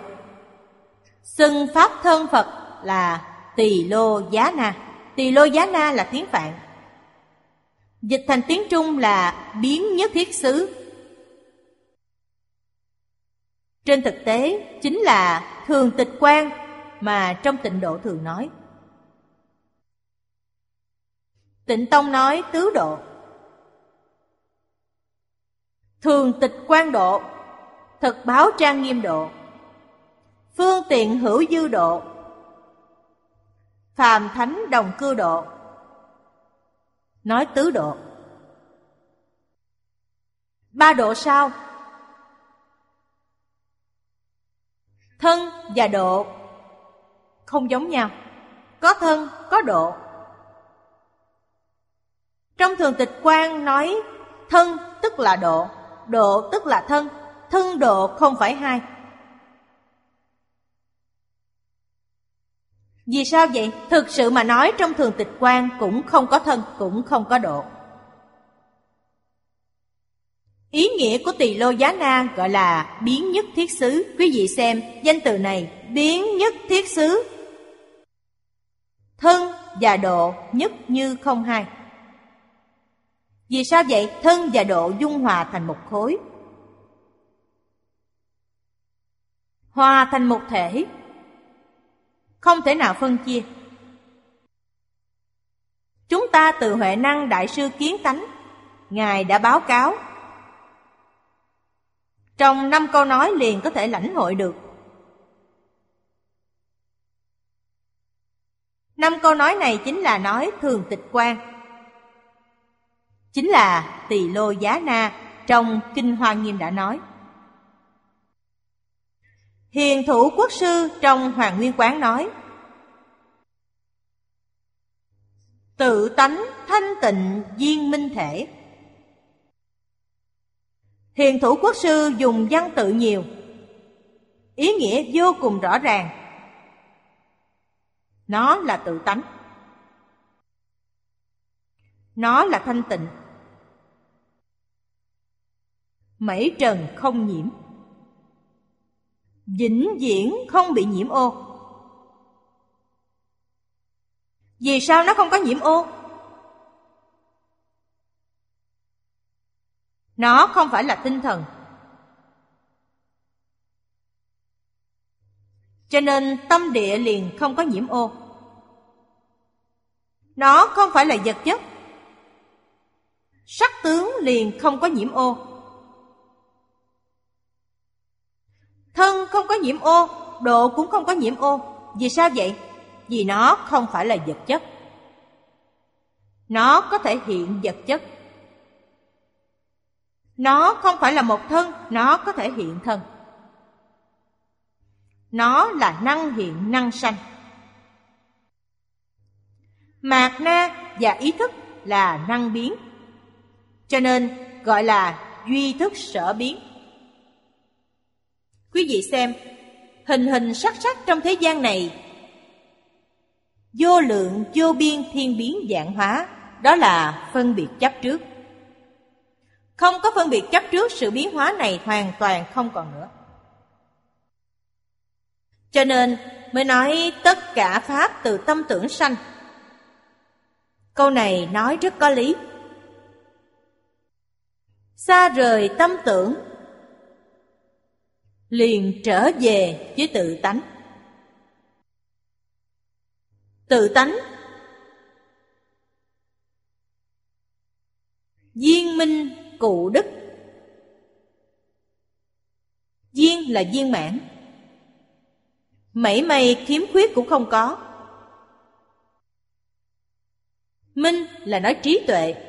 S2: xưng Pháp thân Phật là Tỳ Lô Giá Na. Tỳ Lô Giá Na là tiếng Phạn. Dịch thành tiếng Trung là biến nhất thiết xứ. Trên thực tế, chính là thường tịch quan mà trong tịnh độ thường nói. Tịnh Tông nói tứ độ. Thường tịch quan độ Thực báo trang nghiêm độ. Phương tiện hữu dư độ Phàm thánh đồng cư độ. Nói tứ độ. Ba độ sao? Thân và độ. Không giống nhau. Có thân, có độ trong thường tịch quan nói thân tức là độ, độ tức là thân, thân độ không phải hai. Vì sao vậy? Thực sự mà nói trong thường tịch quan cũng không có thân, cũng không có độ. Ý nghĩa của tỳ lô giá na gọi là biến nhất thiết xứ. Quý vị xem danh từ này, biến nhất thiết xứ. Thân và độ nhất như không hai. Vì sao vậy? Thân và độ dung hòa thành một khối. Hòa thành một thể. Không thể nào phân chia. Chúng ta từ Huệ Năng Đại sư Kiến Tánh, Ngài đã báo cáo. Trong năm câu nói liền có thể lãnh hội được. Năm câu nói này chính là nói thường tịch quan chính là tỳ lô giá na trong Kinh Hoa Nghiêm đã nói. Hiền thủ quốc sư trong Hoàng Nguyên Quán nói, Tự tánh thanh tịnh viên minh thể. Hiền thủ quốc sư dùng văn tự nhiều, Ý nghĩa vô cùng rõ ràng. Nó là tự tánh. Nó là thanh tịnh. Mảy trần không nhiễm. Vĩnh viễn không bị nhiễm ô. Vì sao nó không có nhiễm ô? Nó không phải là tinh thần. Cho nên tâm địa liền không có nhiễm ô. Nó không phải là vật chất. Sắc tướng liền không có nhiễm ô Thân không có nhiễm ô, độ cũng không có nhiễm ô. Vì sao vậy? Vì nó không phải là vật chất. Nó có thể hiện vật chất. Nó không phải là một thân, nó có thể hiện thân. Nó là năng hiện năng sanh. Mạt na và ý thức là năng biến. Cho nên gọi là duy thức sở biến. Quý vị xem, hình hình sắc sắc trong thế gian này. Vô lượng vô biên thiên biến dạng hóa đó là phân biệt chấp trước. Không có phân biệt chấp trước sự biến hóa này hoàn toàn không còn nữa. Cho nên mới nói tất cả pháp từ tâm tưởng sanh. Câu này nói rất có lý xa rời tâm tưởng. Liền trở về với tự tánh. Tự tánh. Viên minh cụ đức. Viên là viên mãn. Mảy may khiếm khuyết cũng không có. Minh là nói trí tuệ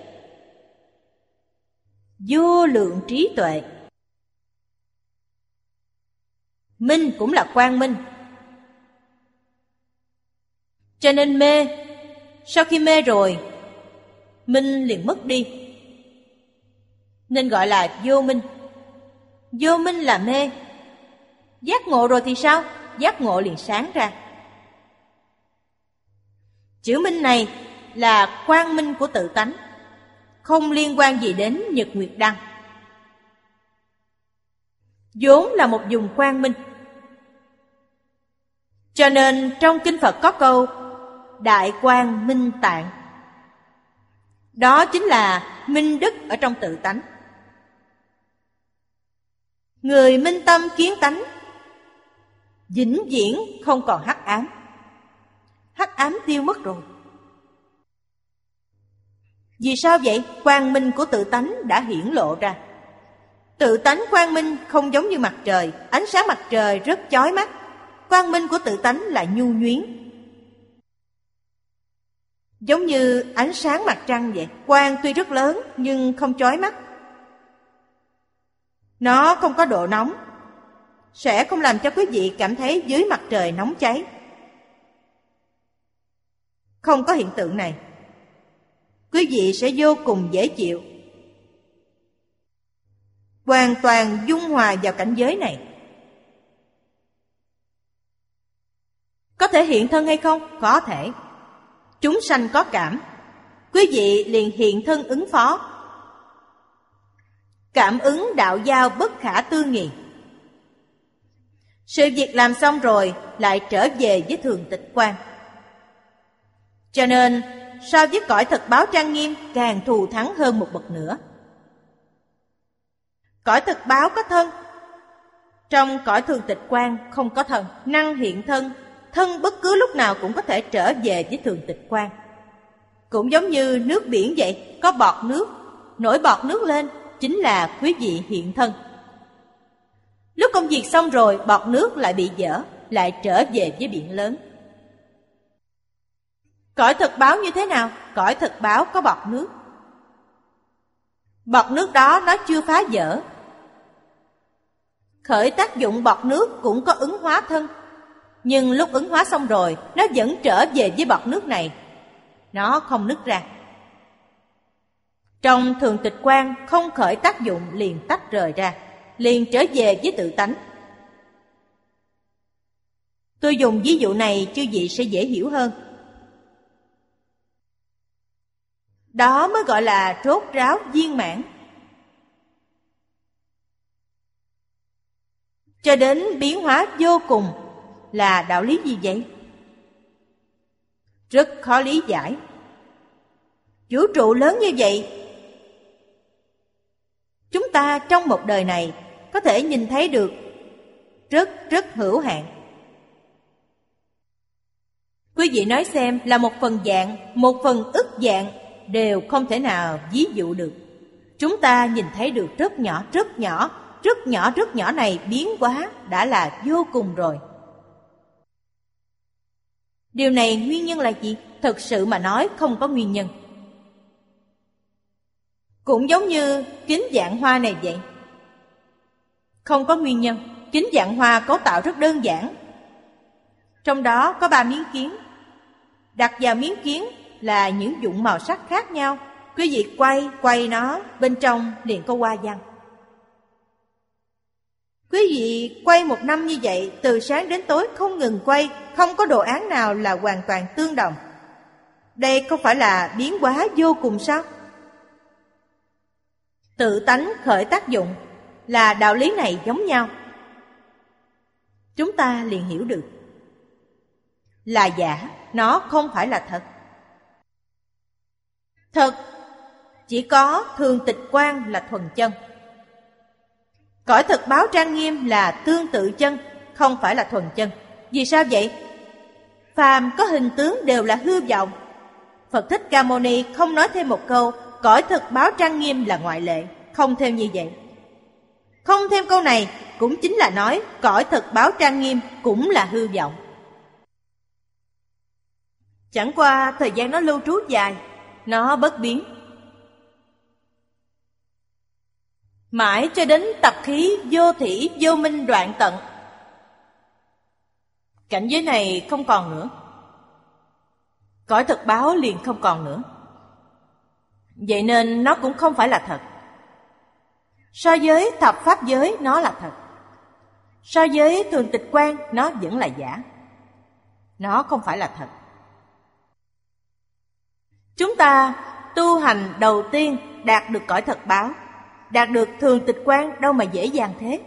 S2: vô lượng trí tuệ. Minh cũng là quang minh. Cho nên mê, Sau khi mê rồi, Minh liền mất đi. Nên gọi là vô minh. Vô minh là mê. Giác ngộ rồi thì sao? Giác ngộ liền sáng ra. Chữ minh này là quang minh của tự tánh. Không liên quan gì đến Nhật Nguyệt Đăng. Vốn là một dùng quang minh. Cho nên trong kinh Phật có câu, đại quan minh tạng. Đó chính là minh đức ở trong tự tánh. Người minh tâm kiến tánh, vĩnh viễn không còn hắc ám. Hắc ám tiêu mất rồi vì sao vậy? Quang minh của tự tánh đã hiển lộ ra. Tự tánh quang minh không giống như mặt trời, ánh sáng mặt trời rất chói mắt. Quang minh của tự tánh là nhu nhuyến. Giống như ánh sáng mặt trăng vậy, Quang tuy rất lớn nhưng không chói mắt. Nó không có độ nóng, Sẽ không làm cho quý vị cảm thấy dưới mặt trời nóng cháy. Không có hiện tượng này. Quý vị sẽ vô cùng dễ chịu. Hoàn toàn dung hòa vào cảnh giới này. Có thể hiện thân hay không? Có thể. Chúng sanh có cảm. Quý vị liền hiện thân ứng phó. Cảm ứng đạo giao bất khả tư nghị. Sự việc làm xong rồi Lại trở về với thường tịch quan. Cho nên So với cõi thật báo trang nghiêm Càng thù thắng hơn một bậc nữa Cõi thực báo có thân Trong cõi thường tịch quan không có thân Năng hiện thân thân bất cứ lúc nào cũng có thể trở về với thường tịch quan. Cũng giống như nước biển vậy, có bọt nước, nổi bọt nước lên chính là quý vị hiện thân. Lúc công việc xong rồi, bọt nước lại bị dở, lại trở về với biển lớn. Cõi thực báo như thế nào? Cõi thực báo có bọt nước. Bọt nước đó nó chưa phá dở. Khởi tác dụng bọt nước cũng có ứng hóa thân nhưng lúc ứng hóa xong rồi, Nó vẫn trở về với bọt nước này Nó không nứt ra Trong thường tịch quan, Không khởi tác dụng liền tách rời ra, Liền trở về với tự tánh Tôi dùng ví dụ này, chư vị sẽ dễ hiểu hơn Đó mới gọi là rốt ráo viên mãn Cho đến biến hóa vô cùng là đạo lý gì vậy? Rất khó lý giải. Vũ trụ lớn như vậy, chúng ta trong một đời này có thể nhìn thấy được rất rất hữu hạn. Quý vị nói xem là một phần dạng, một phần ức dạng đều không thể nào ví dụ được. Chúng ta nhìn thấy được rất nhỏ, rất nhỏ, rất nhỏ, rất nhỏ này biến quá đã là vô cùng rồi. Điều này nguyên nhân là gì? Thực sự mà nói không có nguyên nhân. Cũng giống như kính dạng hoa này vậy. Không có nguyên nhân. Kính dạng hoa cấu tạo rất đơn giản. Trong đó có ba miếng kiến. Đặt vào miếng kiến là những dụng màu sắc khác nhau, Quý vị quay, quay nó, bên trong liền có hoa văn. Quý vị quay một năm như vậy, từ sáng đến tối không ngừng quay, không có đồ án nào là hoàn toàn tương đồng. Đây không phải là biến hóa vô cùng sao? Tự tánh khởi tác dụng là đạo lý này giống nhau. Chúng ta liền hiểu được. Là giả, nó không phải là thật. Thật chỉ có thường tịch quan là thuần chân. Cõi thực báo trang nghiêm là tương tự chân, không phải là thuần chân. Vì sao vậy? Phàm có hình tướng đều là hư vọng. Phật Thích Ca Mâu Ni không nói thêm một câu, cõi thực báo trang nghiêm là ngoại lệ, không thêm như vậy. Không thêm câu này cũng chính là nói cõi thực báo trang nghiêm cũng là hư vọng. Chẳng qua thời gian nó lưu trú dài, nó bất biến. Mãi cho đến tập khí vô thủy vô minh đoạn tận. Cảnh giới này không còn nữa. Cõi thực báo liền không còn nữa. Vậy nên nó cũng không phải là thật. So với thập pháp giới, nó là thật. So với thường tịch quan, nó vẫn là giả. Nó không phải là thật. Chúng ta tu hành đầu tiên đạt được cõi thật báo, Đạt được thường tịch quan đâu mà dễ dàng thế.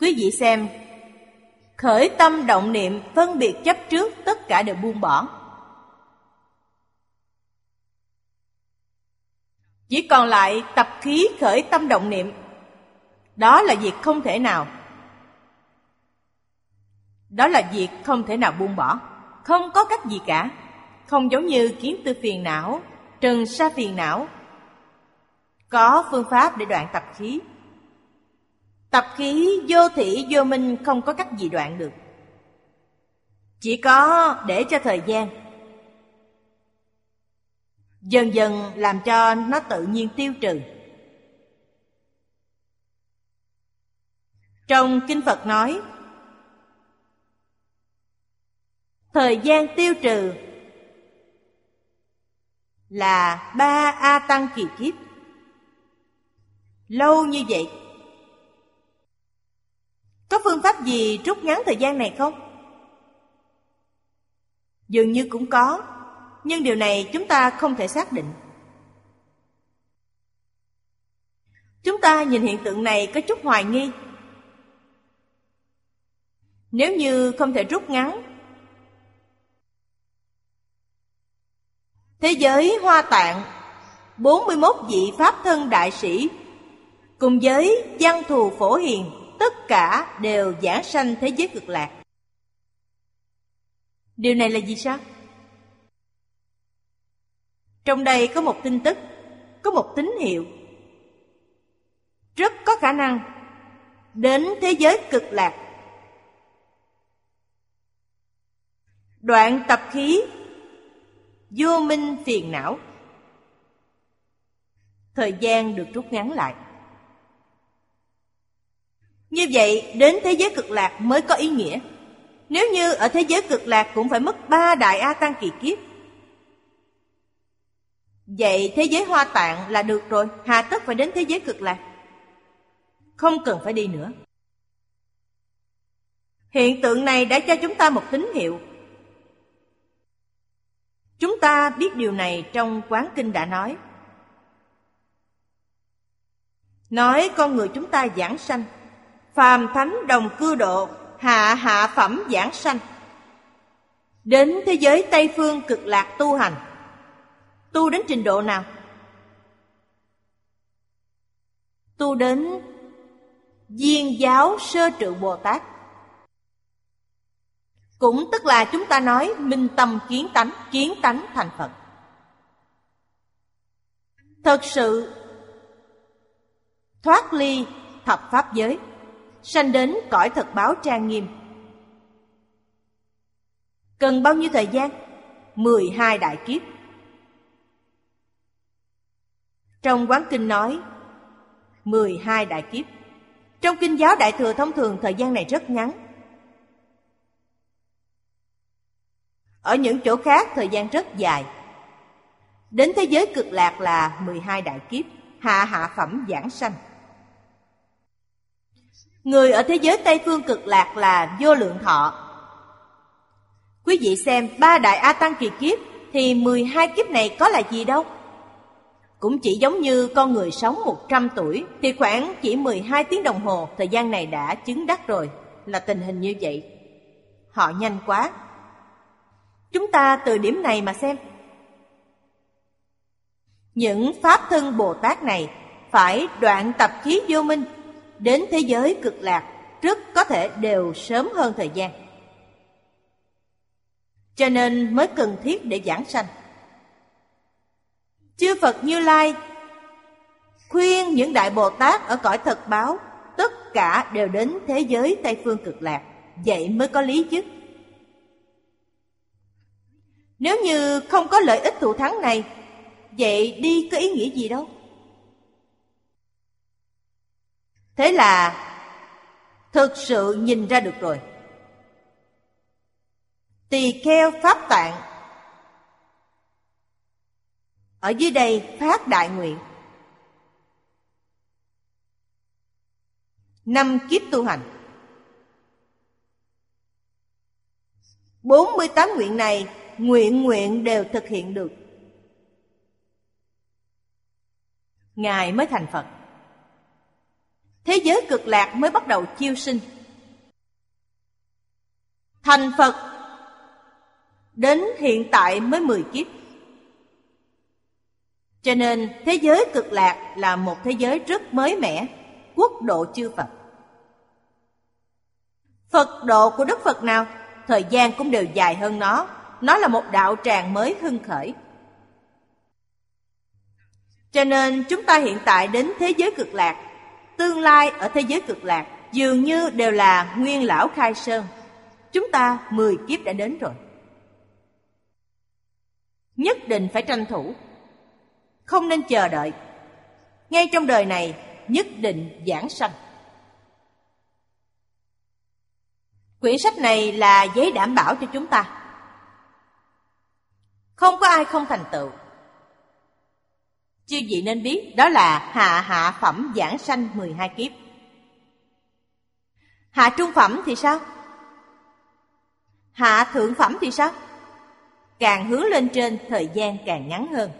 S2: Quý vị xem, Khởi tâm động niệm phân biệt chấp trước tất cả đều buông bỏ. Chỉ còn lại tập khí khởi tâm động niệm, Đó là việc không thể nào. Đó là việc không thể nào buông bỏ. Không có cách gì cả. Không giống như kiến tư phiền não Trần sa phiền não. Có phương pháp để đoạn tập khí. Tập khí vô thị vô minh không có cách gì đoạn được. Chỉ có để cho thời gian. Dần dần làm cho nó tự nhiên tiêu trừ. Trong Kinh Phật nói Thời gian tiêu trừ. Là ba A Tăng kỳ kiếp. Lâu như vậy, Có phương pháp gì rút ngắn thời gian này không? Dường như cũng có, nhưng điều này chúng ta không thể xác định. Chúng ta nhìn hiện tượng này có chút hoài nghi. Nếu như không thể rút ngắn thế giới hoa tạng 41 vị pháp thân đại sĩ cùng với văn thù phổ hiền tất cả đều giảng sanh thế giới cực lạc điều này là gì sao trong đây có một tin tức, có một tín hiệu. Rất có khả năng đến thế giới cực lạc. Đoạn tập khí vô minh phiền não. Thời gian được rút ngắn lại. Như vậy, đến thế giới cực lạc mới có ý nghĩa. Nếu như ở thế giới cực lạc cũng phải mất ba đại A Tăng kỳ kiếp. Vậy thế giới hoa tạng là được rồi, Hà tất phải đến thế giới cực lạc. Không cần phải đi nữa. Hiện tượng này đã cho chúng ta một tín hiệu. Chúng ta biết điều này trong Quán Kinh đã nói. Nói con người chúng ta giảng sanh, Phàm thánh đồng cư độ, Hạ hạ phẩm giảng sanh. Đến thế giới Tây Phương cực lạc tu hành. Tu đến trình độ nào? Tu đến Duyên giáo sơ trụ Bồ Tát. Cũng tức là chúng ta nói minh tâm kiến tánh, kiến tánh thành Phật. Thật sự thoát ly thập pháp giới Sanh đến cõi thật báo trang nghiêm. Cần bao nhiêu thời gian? 12 đại kiếp. Trong quán kinh nói 12 đại kiếp. Trong kinh giáo đại thừa thông thường thời gian này rất ngắn. Ở những chỗ khác thời gian rất dài. Đến thế giới cực lạc là 12 đại kiếp, hạ hạ phẩm giảng sanh. Người ở thế giới Tây Phương cực lạc là vô lượng thọ. Quý vị xem ba đại A Tăng kỳ kiếp thì 12 kiếp này có là gì đâu. Cũng chỉ giống như con người sống 100 tuổi thì khoảng chỉ 12 tiếng đồng hồ thời gian này đã chứng đắc rồi, là tình hình như vậy. Họ nhanh quá. Chúng ta từ điểm này mà xem. Những pháp thân Bồ Tát này phải đoạn tập khí vô minh đến thế giới cực lạc rất có thể đều sớm hơn thời gian. Cho nên mới cần thiết để giảng sanh. Chư Phật Như Lai khuyên những đại Bồ Tát ở cõi thật báo tất cả đều đến thế giới Tây Phương cực lạc, vậy mới có lý chứ. Nếu như không có lợi ích thù thắng này, vậy đi có ý nghĩa gì đâu. Thế là thực sự nhìn ra được rồi. Tỳ kheo pháp tạng Ở dưới đây phát đại nguyện Năm kiếp tu hành 48 nguyện này Nguyện nguyện đều thực hiện được. Ngài mới thành Phật. Thế giới cực lạc mới bắt đầu chiêu sinh. Thành Phật Đến hiện tại mới 10 kiếp. Cho nên thế giới cực lạc là một thế giới rất mới mẻ, Quốc độ chư Phật. Phật độ của Đức Phật nào, Thời gian cũng đều dài hơn nó. Nó là một đạo tràng mới hưng khởi. Cho nên chúng ta hiện tại đến thế giới cực lạc, Tương lai ở thế giới cực lạc Dường như đều là nguyên lão khai sơn. Chúng ta 10 kiếp đã đến rồi. Nhất định phải tranh thủ. Không nên chờ đợi. Ngay trong đời này, nhất định giảng sanh. Quyển sách này là giấy đảm bảo cho chúng ta không có ai không thành tựu. Chư vị nên biết đó là hạ hạ phẩm giảng sanh 12 kiếp. Hạ trung phẩm thì sao? Hạ thượng phẩm thì sao? Càng hướng lên trên, thời gian càng ngắn hơn.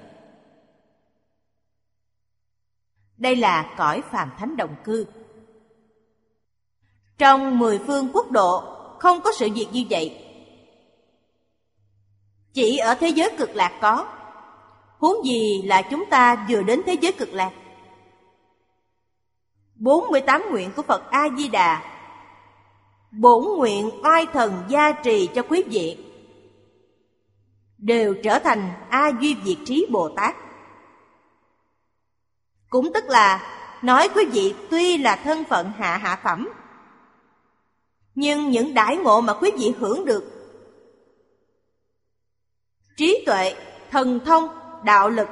S2: Đây là cõi phàm thánh đồng cư. Trong mười phương quốc độ, không có sự việc như vậy chỉ ở thế giới cực lạc có. Huống gì là chúng ta vừa đến thế giới cực lạc? 48 nguyện của Phật A-di-đà. Bổn nguyện oai thần gia trì cho quý vị. Đều trở thành A Duy Việt Trí Bồ Tát. Cũng tức là nói quý vị tuy là thân phận hạ hạ phẩm, nhưng những đãi ngộ mà quý vị hưởng được trí tuệ, thần thông, đạo lực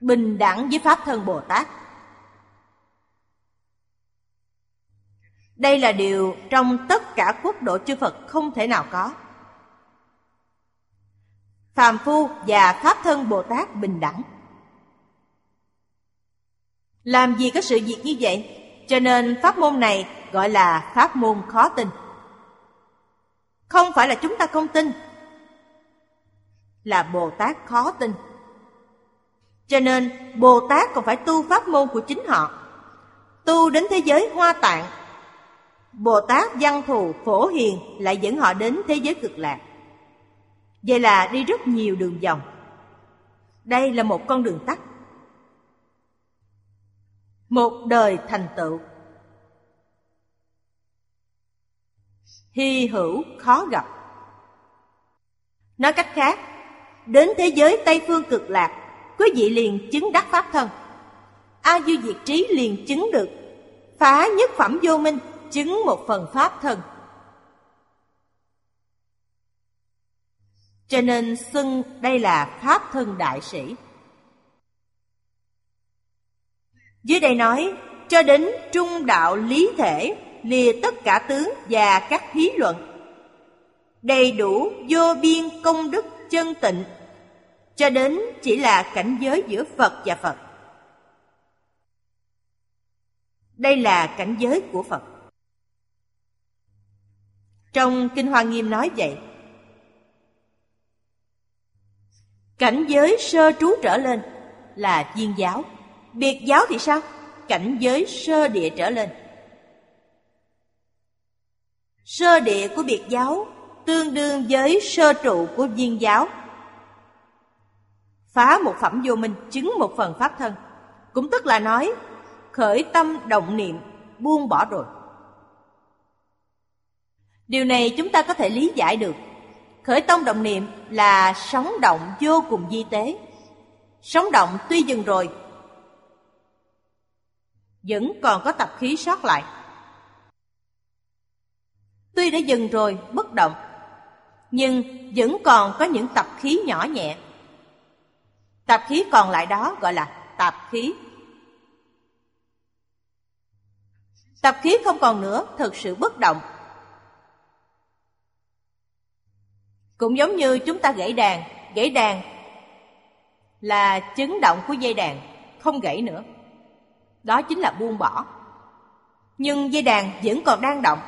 S2: bình đẳng với pháp thân Bồ Tát. Đây là điều trong tất cả quốc độ chư Phật không thể nào có. Phàm phu và pháp thân bồ tát bình đẳng. Làm gì có sự việc như vậy? Cho nên pháp môn này gọi là pháp môn khó tin. Không phải là chúng ta không tin là bồ tát khó tin. Cho nên, bồ tát còn phải tu pháp môn của chính họ. Tu đến thế giới hoa tạng, bồ tát văn thù phổ hiền lại dẫn họ đến thế giới cực lạc. Vậy là đi rất nhiều đường vòng. Đây là một con đường tắt. Một đời thành tựu. Hy hữu khó gặp. Nói cách khác Đến thế giới Tây Phương cực lạc Quý vị liền chứng đắc Pháp thân A Du Diệt Trí liền chứng được Phá nhất phẩm vô minh Chứng một phần Pháp thân Cho nên xưng đây là Pháp thân đại sĩ. Dưới đây nói, cho đến trung đạo lý thể, lìa tất cả tướng và các hí luận. đầy đủ vô biên công đức chân tịnh cho đến chỉ là cảnh giới giữa phật và phật. Đây là cảnh giới của phật. Trong kinh hoa nghiêm nói vậy, cảnh giới sơ trú trở lên là viên giáo. Biệt giáo thì sao? Cảnh giới sơ địa trở lên. Sơ địa của biệt giáo tương đương với sơ trụ của viên giáo phá một phẩm vô minh, chứng một phần pháp thân. Cũng tức là nói, khởi tâm động niệm, buông bỏ rồi. Điều này chúng ta có thể lý giải được. Khởi tâm động niệm là sống động vô cùng di tế. Sống động tuy dừng rồi, vẫn còn có tập khí sót lại. Tuy đã dừng rồi, bất động, nhưng vẫn còn có những tập khí nhỏ nhẹ tập khí còn lại đó gọi là tạp khí. Tập khí không còn nữa, thực sự bất động. Cũng giống như chúng ta gãy đàn gãy đàn là chấn động của dây đàn, không gãy nữa. Đó chính là buông bỏ. Nhưng dây đàn vẫn còn đang động.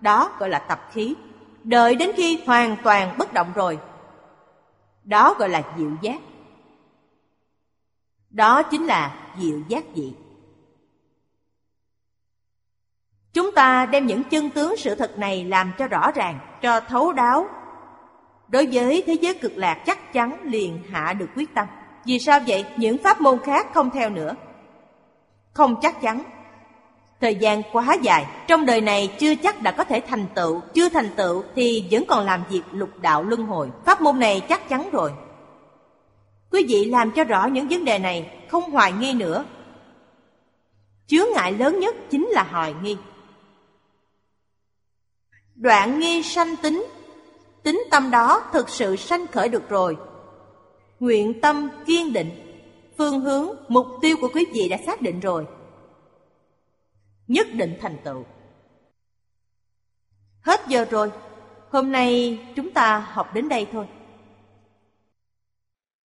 S2: Đó gọi là tập khí. Đợi đến khi hoàn toàn bất động rồi, đó gọi là dịu giác đó chính là diệu giác dị. Chúng ta đem những chân tướng sự thật này làm cho rõ ràng, cho thấu đáo. Đối với thế giới cực lạc chắc chắn liền hạ được quyết tâm. Vì sao vậy? Những pháp môn khác không theo nữa. Không chắc chắn. Thời gian quá dài. Trong đời này chưa chắc đã có thể thành tựu. Chưa thành tựu thì vẫn còn làm việc lục đạo luân hồi. Pháp môn này chắc chắn rồi quý vị làm cho rõ những vấn đề này, không hoài nghi nữa. Chướng ngại lớn nhất chính là hoài nghi. Đoạn nghi sanh tính. Tính tâm đó thực sự sanh khởi được rồi. Nguyện tâm kiên định. Phương hướng, mục tiêu của quý vị đã xác định rồi. Nhất định thành tựu. Hết giờ rồi. Hôm nay chúng ta học đến đây thôi